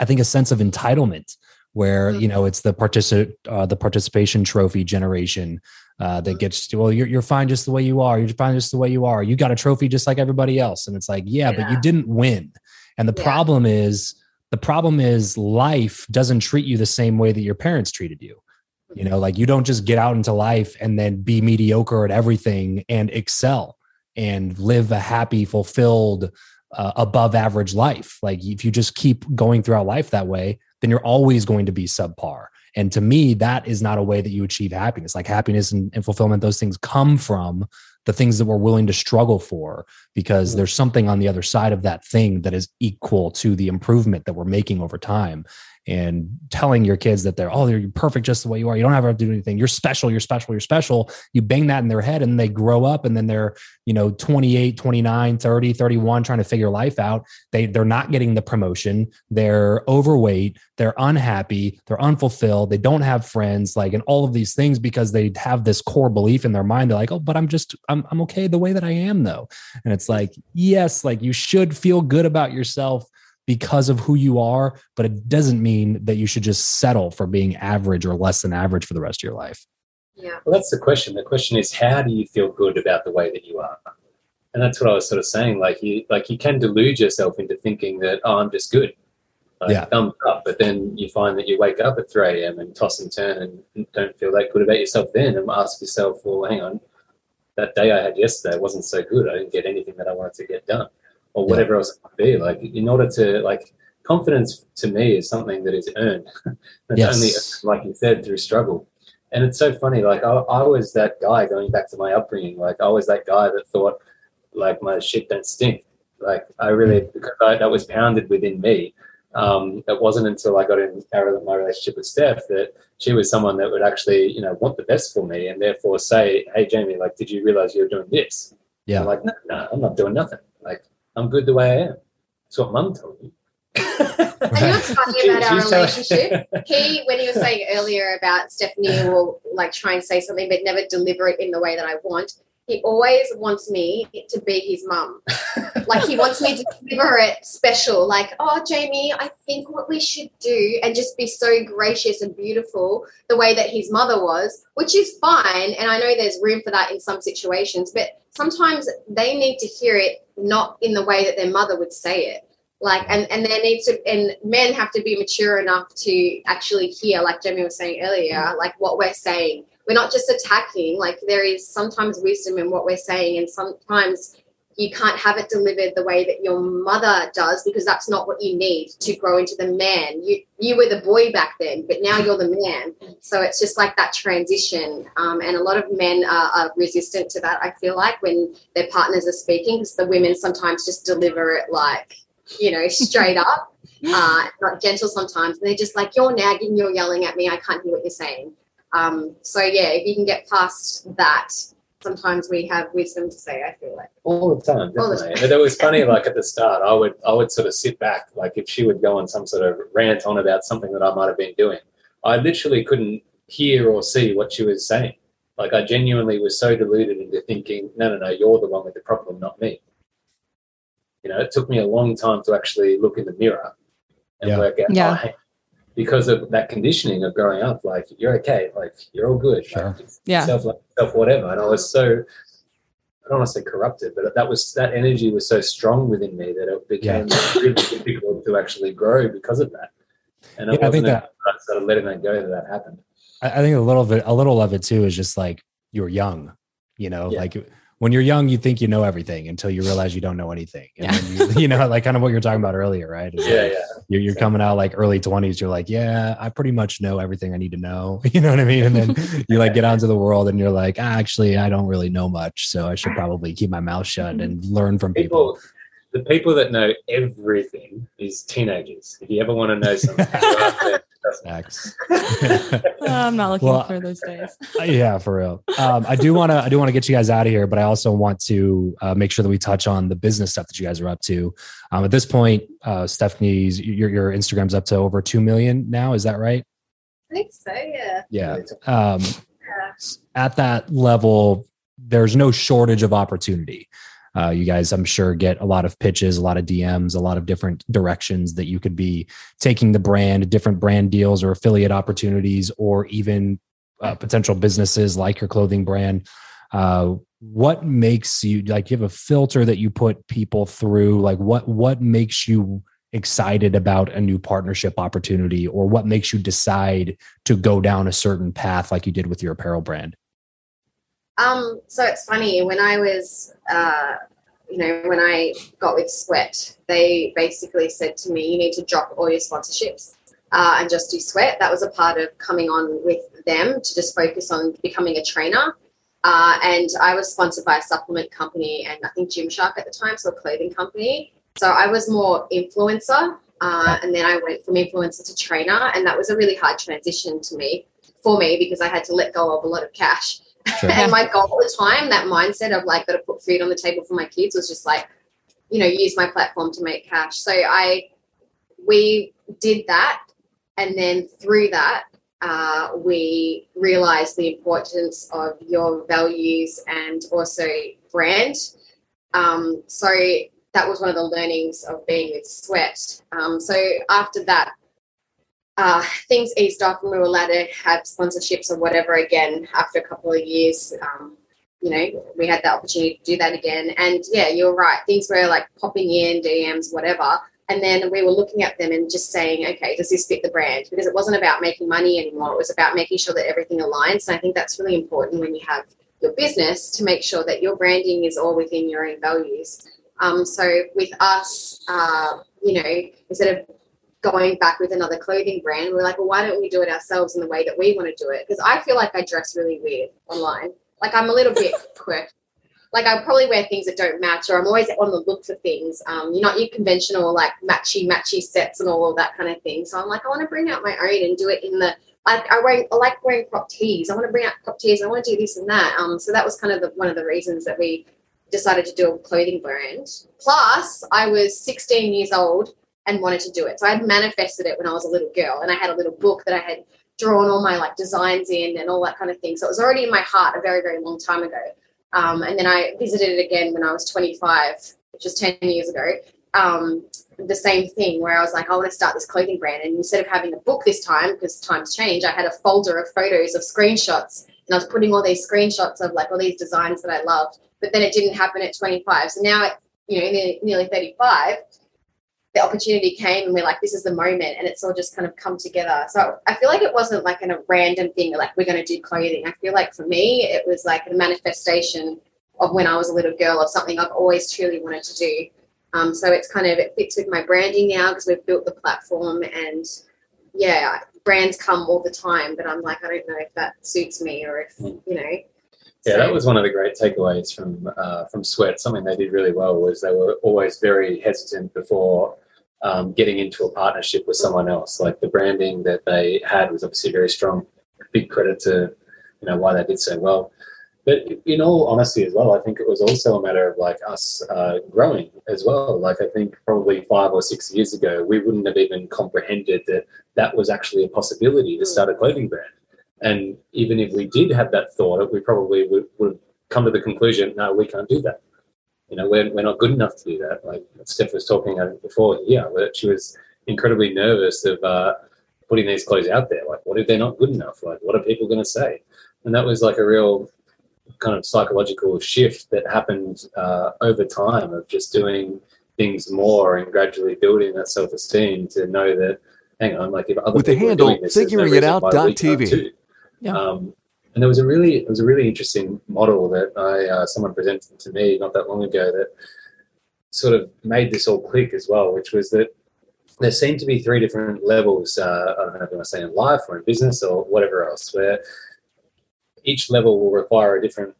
i think a sense of entitlement where you know it's the partici- uh, the participation trophy generation uh, that gets to well you're, you're fine just the way you are. You're fine just the way you are. You got a trophy just like everybody else. And it's like yeah, but you didn't win. And the Yeah. problem is the problem is life doesn't treat you the same way that your parents treated you. You know like you don't just get out into life and then be mediocre at everything and excel and live a happy fulfilled uh, above average life. Like if you just keep going throughout life that way then you're always going to be subpar. And to me that is not a way that you achieve happiness. Like happiness and, and fulfillment those things come from the things that we're willing to struggle for because Mhm. there's something on the other side of that thing that is equal to the improvement that we're making over time and telling your kids that they're oh they're perfect just the way you are. You don't have to do anything. You're special. You're special. You're special. You bang that in their head and they grow up and then they're you know 28 29 30 31 trying to figure life out. They they're not getting the promotion. They're overweight. They're unhappy. They're unfulfilled. They don't have friends like and all of these things because they have this core belief in their mind. They're like oh but i'm just i'm, I'm okay the way that i am though. And it's like yes like you should feel good about yourself because of who you are, but it doesn't mean that you should just settle for being average or less than average for the rest of your life. yeah. Well, that's the question. The question is, how do you feel good about the way that you are? And that's what I was sort of saying. Like you, like you can delude yourself into thinking that, oh, I'm just good. Like, Yeah. Thumbs up. But then you find that you wake up at 3 a.m. and toss and turn and don't feel that good about yourself then and ask yourself, well, hang on, that day I had yesterday wasn't so good. I didn't get anything that I wanted to get done or Yeah. whatever else it might be. Like in order to, like, confidence to me is something that is earned. *laughs* it's Yes. only, like you said, through struggle. And it's so funny. Like I, I was that guy going back to my upbringing. Like I was that guy that thought like my shit don't stink. Like I really because I, that was pounded within me. Um, it wasn't until I got in my relationship with Steph that she was someone that would actually you know want the best for me and therefore say, "Hey Jamie, like did you realize you're doing this?" Yeah. I'm like, no, no, I'm not doing nothing. Like I'm good the way I am. That's what Mum told me. *laughs* And you know what's funny about our relationship? *laughs* He, when he was saying earlier about Stephanie will like try and say something but never deliver it in the way that I want, he always wants me to be his mum. *laughs* like he wants me to deliver it special, like, oh, Jamie, I think what we should do, and just be so gracious and beautiful the way that his mother was, which is fine. And I know there's room for that in some situations, but sometimes they need to hear it not in the way that their mother would say it like and and there needs to and men have to be mature enough to actually hear like Jamie was saying earlier like what we're saying we're not just attacking like there is sometimes wisdom in what we're saying and sometimes you can't have it delivered the way that your mother does because that's not what you need to grow into the man. You you were the boy back then but now you're the man. So it's just like that transition um, and a lot of men are, are, resistant to that i feel like when their partners are speaking because the women sometimes just deliver it like you know straight up *laughs* uh, not gentle sometimes and they're just like you're nagging you're yelling at me i can't hear what you're saying um, so yeah if you can get past that sometimes we have wisdom to say. I feel like all the time, definitely. But it was funny. Like at the start, I would I would sort of sit back. Like if she would go on some sort of rant on about something that I might have been doing, I literally couldn't hear or see what she was saying. Like I genuinely was so deluded into thinking, no, no, no, you're the one with the problem, not me. You know, it took me a long time to actually look in the mirror and yeah. work out. Yeah. Oh, because of that conditioning of growing up, like you're okay, like you're all good, sure. like, yeah, self, self, whatever. And I was so, I don't want to say corrupted, but that was that energy was so strong within me that it became yeah. really difficult to actually grow because of that. And yeah, I think that I started letting that go that that happened. I think a little bit, a little of it too, is just like you're young, you know, yeah. like when you're young, you think you know everything until you realize you don't know anything. And yeah. then you, *laughs* you know, like kind of what you're talking about earlier, right? Is yeah, like yeah. You're, you're coming out like early 20s. You're like, yeah, I pretty much know everything I need to know. *laughs* You know what I mean? And then *laughs* you like get out into the world and you're like, ah, actually, I don't really know much. So I should probably keep my mouth shut and learn from people. people the people that know everything is teenagers. If you ever want to know something, Facts. *laughs* *laughs* I'm not looking well, for those days. *laughs* Uh, yeah, for real. Um, I do want to. I do want to get you guys out of here, but I also want to uh, make sure that we touch on the business stuff that you guys are up to. Um, at this point, uh, Stephanie's your your Instagram's up to over two million now. Is that right? I think so. Yeah. Yeah. Um, yeah. At that level, there's no shortage of opportunity. Uh, you guys, I'm sure, get a lot of pitches, a lot of DMs, a lot of different directions that you could be taking the brand, different brand deals or affiliate opportunities, or even uh, potential businesses like your clothing brand. Uh, what makes you like? You have a filter that you put people through. Like, what what makes you excited about a new partnership opportunity, or what makes you decide to go down a certain path, like you did with your apparel brand? Um, so it's funny when I was, uh, you know, when I got with Sweat, they basically said to me, "You need to drop all your sponsorships uh, and just do Sweat." That was a part of coming on with them to just focus on becoming a trainer. Uh, and I was sponsored by a supplement company and I think Gymshark at the time, so a clothing company. So I was more influencer, uh, and then I went from influencer to trainer, and that was a really hard transition to me for me because I had to let go of a lot of cash And my goal at the time, that mindset of like, got to put food on the table for my kids was just like, you know, use my platform to make cash. So I, we did that. And then through that, uh, we realized the importance of your values and also brand. Um, so that was one of the learnings of being with Sweat. Um, so after that, uh, things eased off and we were allowed to have sponsorships or whatever again after a couple of years. Um, you know, we had the opportunity to do that again. And yeah, you're right. Things were like popping in, DMs, whatever. And then we were looking at them and just saying, okay, does this fit the brand? Because it wasn't about making money anymore. It was about making sure that everything aligns. And I think that's really important when you have your business to make sure that your branding is all within your own values. Um, so with us, uh, you know, instead of going back with another clothing brand. We're like, well, why don't we do it ourselves in the way that we want to do it? Because I feel like I dress really weird online. Like I'm a little bit *laughs* quick. Like I probably wear things that don't match, or I'm always on the look for things. Um, you're not your conventional like matchy matchy sets and all of that kind of thing. So I'm like, I want to bring out my own and do it in the. I, I, wear, I like wearing crop tees. I want to bring out crop tees. I want to do this and that. Um, so that was kind of the, one of the reasons that we decided to do a clothing brand. Plus, I was 16 years old and wanted to do it. So I had manifested it when I was a little girl and I had a little book that I had drawn all my like designs in and all that kind of thing. So it was already in my heart a very, very long time ago. Um, and then I visited it again when I was 25, which is 10 years ago. Um, the same thing where I was like, I want to start this clothing brand. And instead of having a book this time, because times change, I had a folder of photos of screenshots. And I was putting all these screenshots of like all these designs that I loved. But then it didn't happen at 25. So now at, you know, nearly 35, the opportunity came and we're like, this is the moment, and it's all just kind of come together. So I feel like it wasn't like in a random thing, like we're going to do clothing. I feel like for me, it was like a manifestation of when I was a little girl of something I've always truly wanted to do. Um, so it's kind of it fits with my branding now because we've built the platform and yeah, brands come all the time, but I'm like I don't know if that suits me or if you know. Yeah, that was one of the great takeaways from uh, from Sweat. Something they did really well was they were always very hesitant before um, getting into a partnership with someone else. Like the branding that they had was obviously very strong. Big credit to you know why they did so well. But in all honesty, as well, I think it was also a matter of like us uh, growing as well. Like I think probably five or six years ago, we wouldn't have even comprehended that that was actually a possibility to start a clothing brand. And even if we did have that thought, we probably would, would come to the conclusion, no, we can't do that. You know, we're, we're not good enough to do that. Like Steph was talking about before yeah, that she was incredibly nervous of uh, putting these clothes out there. Like, what if they're not good enough? Like, what are people going to say? And that was like a real kind of psychological shift that happened uh, over time of just doing things more and gradually building that self esteem to know that, hang on, like if other with the handle this, figuring no it out dot TV. Yeah. Um, and there was a really it was a really interesting model that I uh, someone presented to me not that long ago that sort of made this all click as well, which was that there seemed to be three different levels. Uh, I don't know if you want to say in life or in business or whatever else, where each level will require a different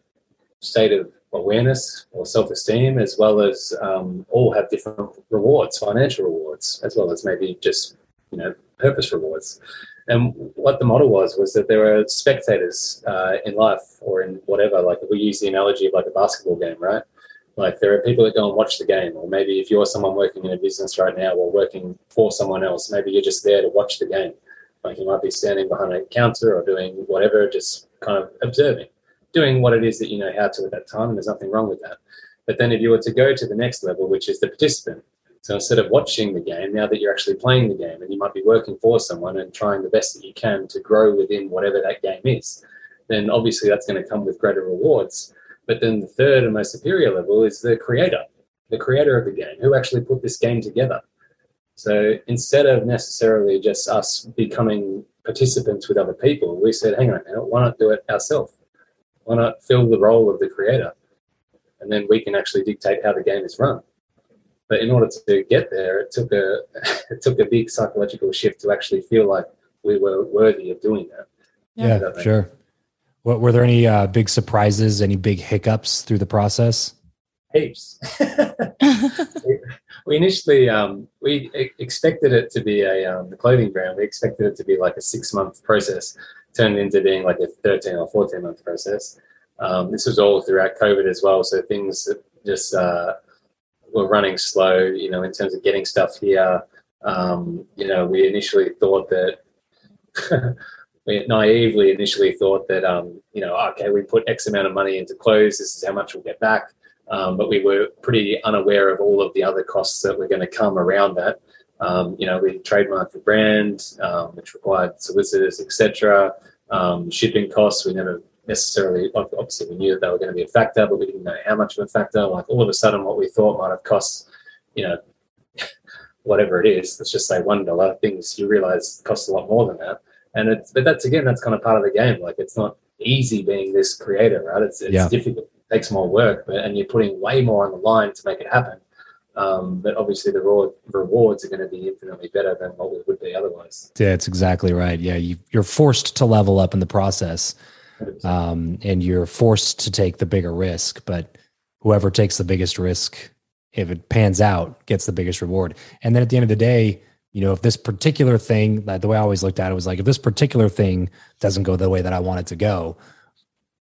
state of awareness or self-esteem as well as um, all have different rewards financial rewards as well as maybe just you know purpose rewards and what the model was was that there are spectators uh, in life or in whatever. Like we use the analogy of like a basketball game right? Like there are people that go and watch the game. Or maybe if you're someone working in a business right now or working for someone else maybe you're just there to watch the game. Like you might be standing behind a counter or doing whatever just kind of observing, doing what it is that you know how to at that time, and there's nothing wrong with that. But then if you were to go to the next level, which is the participant, so instead of watching the game, now that you're actually playing the game and you might be working for someone and trying the best that you can to grow within whatever that game is, then obviously that's going to come with greater rewards. But then the third and most superior level is the creator, the creator of the game, who actually put this game together. So instead of necessarily just us becoming participants with other people, we said, hang on minute, why not do it ourselves? Why not fill the role of the creator? And then we can actually dictate how the game is run. But in order to get there, it took a *laughs* it took a big psychological shift to actually feel like we were worthy of doing that. Yeah, yeah sure. What were there any uh, big surprises? Any big hiccups through the process? Heaps. *laughs* we initially um, we expected it to be a um, the clothing brand. We expected it to be like a six month process, turned into being like a thirteen or fourteen month process. Um, this was all throughout COVID as well, so things just uh, were running slow. You know, in terms of getting stuff here. Um, you know, we initially thought that. *laughs* we naively initially thought that um, you know okay we put x amount of money into clothes this is how much we'll get back um, but we were pretty unaware of all of the other costs that were going to come around that. Um, you know, we trademarked the brand, um, which required solicitors, etc. Um, shipping costs, we never necessarily, obviously, we knew that they were going to be a factor, but we didn't know how much of a factor. Like all of a sudden, what we thought might have cost, you know, *laughs* whatever it is, let's just say one dollar. Things you realize cost a lot more than that. And it's, but that's again, that's kind of part of the game. Like it's not easy being this creator, right? It's it's yeah. difficult takes more work, but and you're putting way more on the line to make it happen. Um, but obviously, the raw rewards are going to be infinitely better than what we would be otherwise. Yeah, that's exactly right. Yeah, you, you, are forced to level up in the process, um, and you're forced to take the bigger risk. But whoever takes the biggest risk, if it pans out, gets the biggest reward. And then at the end of the day, you know, if this particular thing, the way I always looked at it was like, if this particular thing doesn't go the way that I want it to go,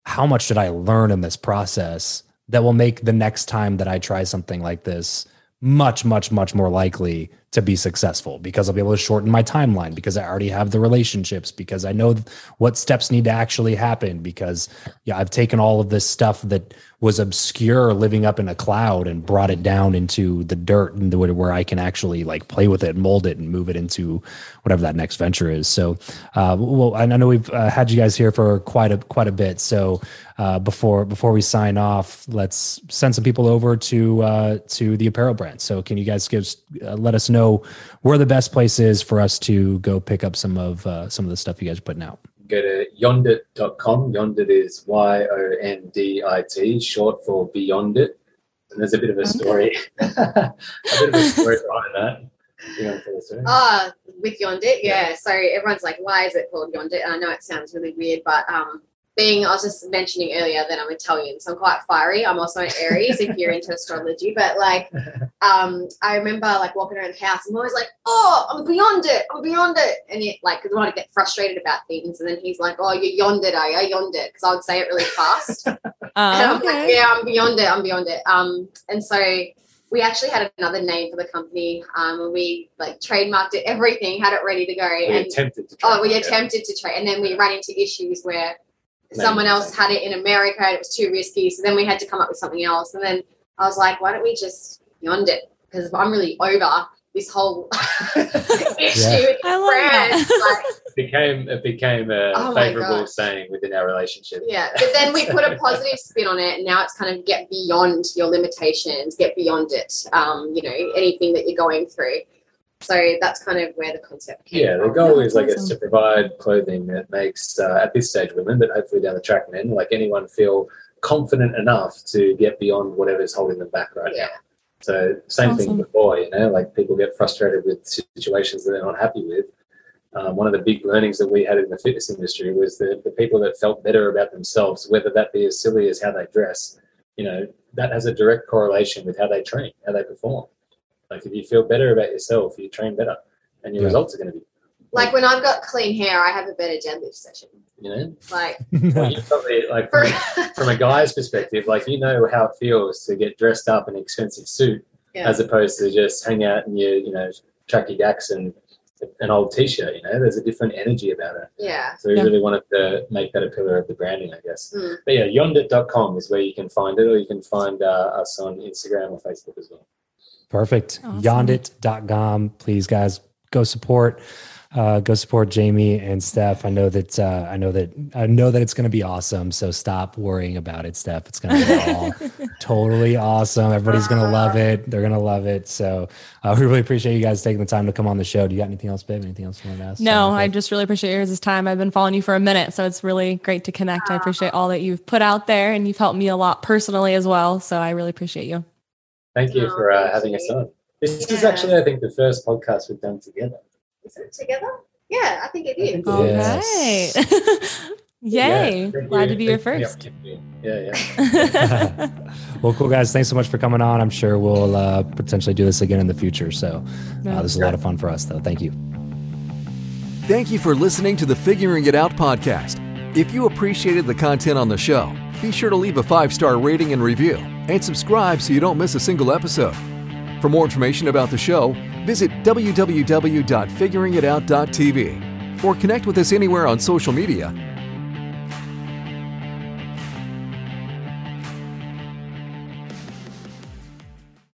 how much did I learn in this process that will make the next time that I try something like this much, much, much more likely to be successful because I'll be able to shorten my timeline because I already have the relationships because I know what steps need to actually happen because yeah, I've taken all of this stuff that was obscure living up in a cloud and brought it down into the dirt and where I can actually like play with it, mold it, and move it into whatever that next venture is. So, uh, well, I know we've uh, had you guys here for quite a quite a bit. So, uh, before before we sign off, let's send some people over to uh, to the apparel brand. So, can you guys give uh, let us know where the best place is for us to go pick up some of uh, some of the stuff you guys are putting out? Go to yondit.com. Yondit is Y O N D I T, short for Beyond It. And there's a bit of a story, *laughs* a bit of a *laughs* story behind that. Ah, with Yondit, yeah. So everyone's like, why is it called Yondit? And I know it sounds really weird, but um, being, I was just mentioning earlier that I'm Italian, so I'm quite fiery. I'm also an Aries if you're into *laughs* astrology, but like, um, I remember like walking around the house, I'm always like, oh, I'm beyond it, I'm beyond it, and it like, because I want to get frustrated about things, and then he's like, oh, you're yonder, are you? Yonder, because I would say it really fast. Uh, *laughs* *laughs* and I'm okay. like, yeah, I'm beyond it, I'm beyond it. Um, and so we actually had another name for the company, um, we like trademarked it, everything, had it ready to go, we and attempted to. Oh, we trademark it. attempted to trade, and then we ran into issues where Maybe someone else had it in America and it was too risky. So then we had to come up with something else. And then I was like, why don't we just beyond it? Because I'm really over this whole *laughs* issue with I love brands. Like, It became it became a Oh favorable saying within our relationship. yeah, but then we put a positive spin on it, and now it's kind of get beyond your limitations, get beyond it. Um, you know, anything that you're going through. So that's kind of where the concept came Yeah, the from. goal Yeah, is like awesome. it's to provide clothing that makes uh, at this stage women, but hopefully down the track men, like anyone feel confident enough to get beyond whatever's holding them back right Yeah. now. So same thing Awesome. before, you know, like people get frustrated with situations that they're not happy with. Um, one of the big learnings that we had in the fitness industry was that the people that felt better about themselves, whether that be as silly as how they dress, you know, that has a direct correlation with how they train, how they perform. Like if you feel better about yourself, you train better, and your Yeah. results are going to be Like when I've got clean hair, I have a better deadlift session. you know Like *laughs* well, you probably like from, *laughs* from a guy's perspective like you know how it feels to get dressed up in an expensive suit yeah. as opposed to just hang out in your you know tracky dacks and an old t-shirt you know there's a different energy about it yeah. so we Yeah. really wanted to make that a pillar of the branding i guess Mm. but yeah yondit.com is where you can find it or you can find uh, us on instagram or facebook as well Perfect. Awesome. Yondit.com. Please, guys, go support. Uh, go support Jamie and Steph. I know that uh, I know that I know that it's going to be awesome. So stop worrying about it, Steph. It's going to be *laughs* all totally awesome. Everybody's going to love it. They're going to love it. So uh, we really appreciate you guys taking the time to come on the show. Do you got anything else, babe? Anything else you want to ask? No, I just really appreciate yours' this time. I've been following you for a minute, so it's really great to connect. I appreciate all that you've put out there, and you've helped me a lot personally as well. So I really appreciate you. Thank you Oh, for uh, thank having you. us on this is actually i think the first podcast we've done together Is it together? Yeah, I think it is. I is. think All Yes. right. *laughs* Yay. Yeah, Glad you. to be your Thank you first. for yeah yeah *laughs* *laughs* well, cool guys. Thanks so much for coming on. I'm sure we'll uh, potentially do this again in the future. So uh, this is a lot of fun for us, though. Thank you. Thank you for listening to the Figuring It Out podcast. If you appreciated the content on the show, be sure to leave a five star rating and review, and subscribe so you don't miss a single episode. For more information about the show, visit www.figuringitout.tv or connect with us anywhere on social media